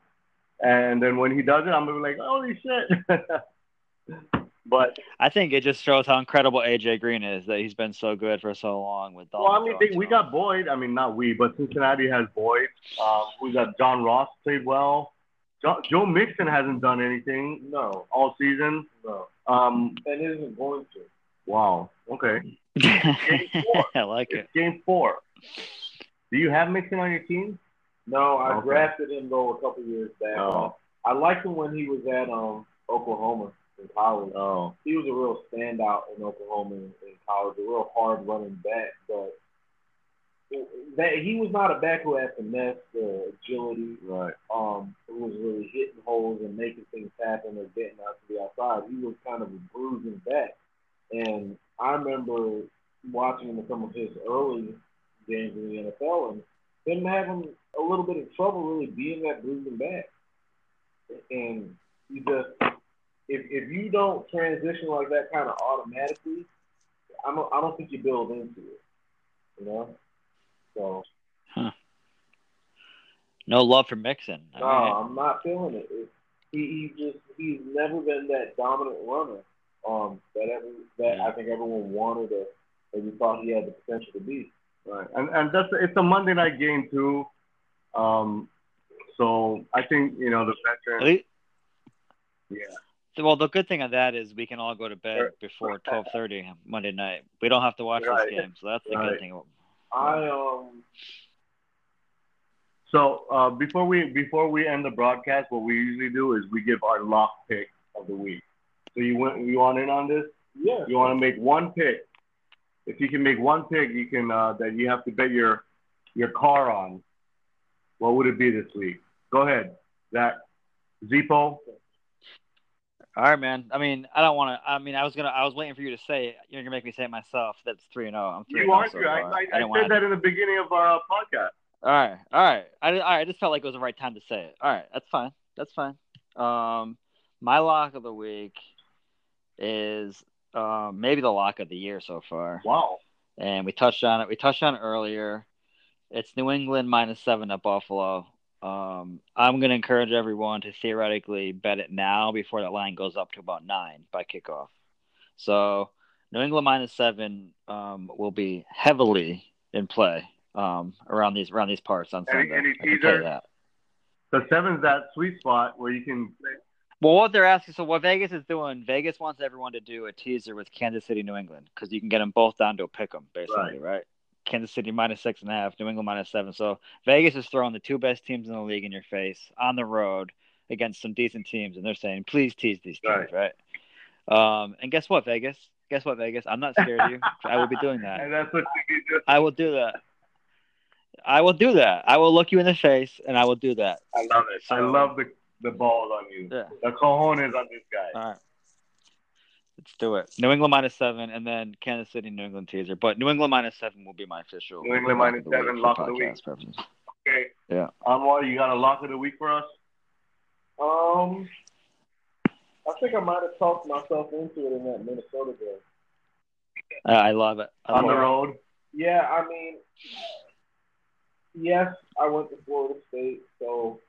And then when he does it, I'm gonna be like, "Holy shit!" but I think it just shows how incredible AJ Green is that he's been so good for so long with Dalton. well, I mean, throwing they, we got Boyd. I mean, not we, but Cincinnati has Boyd. Um, we got John Ross played well. Jo- Joe Mixon hasn't done anything No, all season. no, Um, and isn't going to. wow. Okay. I like it. Game four. Do you have Mixon on your team? No, I Okay. drafted him though a couple years back. Oh. I liked him when he was at um Oklahoma in college. Oh. He was a real standout in Oklahoma in, in college, a real hard running back, but that he was not a back who had finesse, uh, agility, Right. um, who was really hitting holes and making things happen or getting out to the outside. He was kind of a bruising back. And I remember watching him in some of his early games in the NFL and him having a little bit of trouble really being that bruising back. And you just if if you don't transition like that kind of automatically, I don't I don't think you build into it. You know? So Huh. No love for Mixon. I No, mean, I'm not feeling it. it he, he just he's never been that dominant runner. Um, that ever that I think everyone wanted or maybe thought he had the potential to be. Right. And and that's it's a Monday night game too. Um, so I think you know the at veteran. least- Yeah. Well, the good thing on that is we can all go to bed Right. before twelve thirty Monday night. We don't have to watch Right. this game, so that's the Right. good thing. I um So uh, before we before we end the broadcast, what we usually do is we give our lock pick of the week. So you want you want in on this? Yeah. You want to make one pick. If you can make one pick, you can uh, that you have to bet your your car on. What would it be this week? Go ahead, Zach. Zippo. All right, man. I mean, I don't want to. I mean, I was gonna. I was waiting for you to say it. You're gonna make me say it myself. That's three and zero. I'm three. You and are. so I, far. I, I, said that in the beginning of our uh, podcast. All right, all right. I, all right. I just felt like it was the right time to say it. All right, that's fine. That's fine. Um, my lock of the week is um, maybe the lock of the year so far, Wow. and we touched on it. We touched on it earlier. It's New England minus seven at Buffalo. Um, I'm going to encourage everyone to theoretically bet it now before that line goes up to about nine by kickoff. So New England minus seven um, will be heavily in play um, around these around these parts on Sunday. any I can tell you that. The seven's that sweet spot where you can. Well, what they're asking, so what Vegas is doing, Vegas wants everyone to do a teaser with Kansas City, New England, because you can get them both down to a pick 'em, basically, right. Kansas City minus six and a half, New England minus seven. So Vegas is throwing the two best teams in the league in your face on the road against some decent teams, and they're saying, please tease these teams, right? Um, and guess what, Vegas? Guess what, Vegas? I'm not scared of you. I will be doing that. And that's what you do. I will do that. I will do that. I will look you in the face, and I will do that. I love it. I love the the balls on you. Yeah. The cojones on this guy. All right. Let's do it. New England minus seven, and then Kansas City, New England teaser. But New England minus seven will be my official. New England lock minus of seven, lock of the week. podcast purposes. Okay. Yeah. Anwar, you got a lock of the week for us? Um, I think I might have talked myself into it in that Minnesota game. Uh, I love it. I On love the it. road? Yeah, I mean, yes, I went to Florida State, so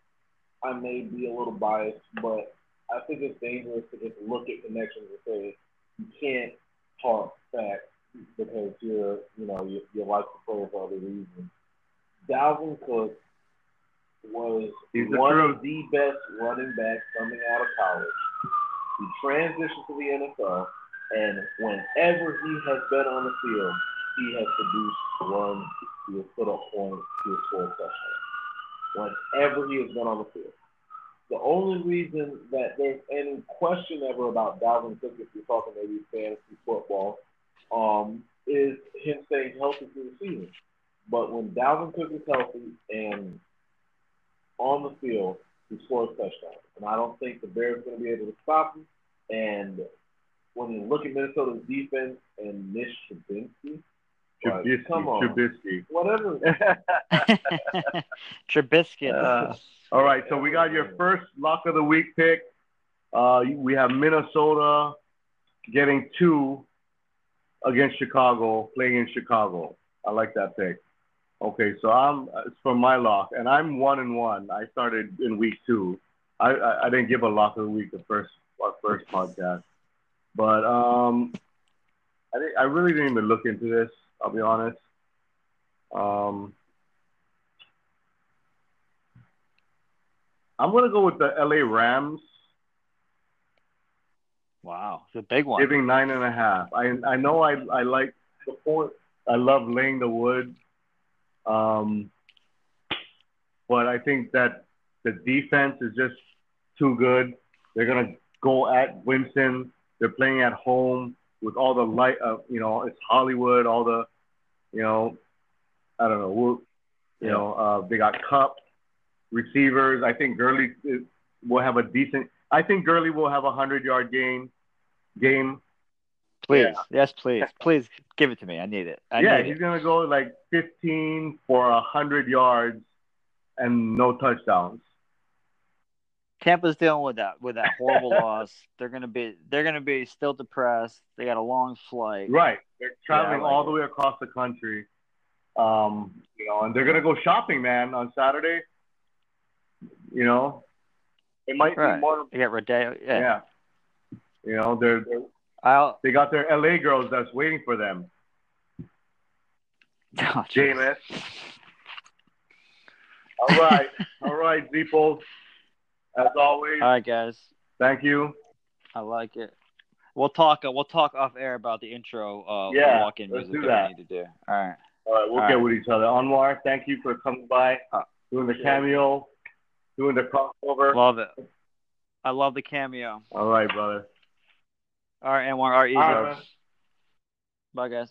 I may be a little biased, but I think it's dangerous to just look at connections and say you can't talk facts because you're, you know, you, you like the player for other reasons. Dalvin Cook was He's one of the best running backs coming out of college. He transitioned to the NFL, and whenever he has been on the field, he has produced runs, he has put up points, he has scored touchdowns. Whenever he has been on the field. The only reason that there's any question ever about Dalvin Cook, if you're talking maybe fantasy football, um, is him staying healthy through the season. But when Dalvin Cook is healthy and on the field, he scores touchdowns. And I don't think the Bears are going to be able to stop him. And when you look at Minnesota's defense and Mitch Trubisky, like, Trubisky. come on, Trubisky. whatever. Trubisky. Uh, All right, so we got your first lock of the week pick. Uh, we have Minnesota getting two against Chicago, playing in Chicago. I like that pick. Okay, so I'm it's for my lock, and I'm one and one. I started in week two. I, I, I didn't give a lock of the week the first our first podcast, but um, I I really didn't even look into this. I'll be honest. Um, I'm gonna go with the LA Rams, wow, it's a big one. giving nine and a half. I I know I I like the point. I love laying the wood, um, but I think that the defense is just too good. They're gonna go at Winston. They're playing at home with all the light. Uh, you know, it's Hollywood. All the, you know, I don't know. You Yeah. know, uh, they got Kupp receivers. I think Gurley will have a decent. I think Gurley will have a hundred yard game. Game. Please, Yeah. yes, please, please give it to me. I need it. I yeah, need he's it. gonna go like 15 for a hundred yards and no touchdowns. Tampa's dealing with that with that horrible loss. They're gonna be they're gonna be still depressed. They got a long flight. Right. They're traveling Yeah, like all the way across the country. Um, you know, and they're gonna go shopping, man, on Saturday. You know, it might Right. be more. They got Rodeo. Yeah. Yeah. You know, they're, they're I'll. they got their LA girls that's waiting for them. Oh. Jameis. All right, all right, Zeepo. As always, All right, guys. thank you. I like it. We'll talk. Uh, we'll talk off air about the intro. Uh, Yeah, walk-in let's music do that, we need to do. All right. All right, we'll All get right. with each other. Anwar, thank you for coming by. doing the cameo, doing the crossover. Love it. I love the cameo. All right, brother. All right, Anwar. All right, easy. All right. Bye, guys.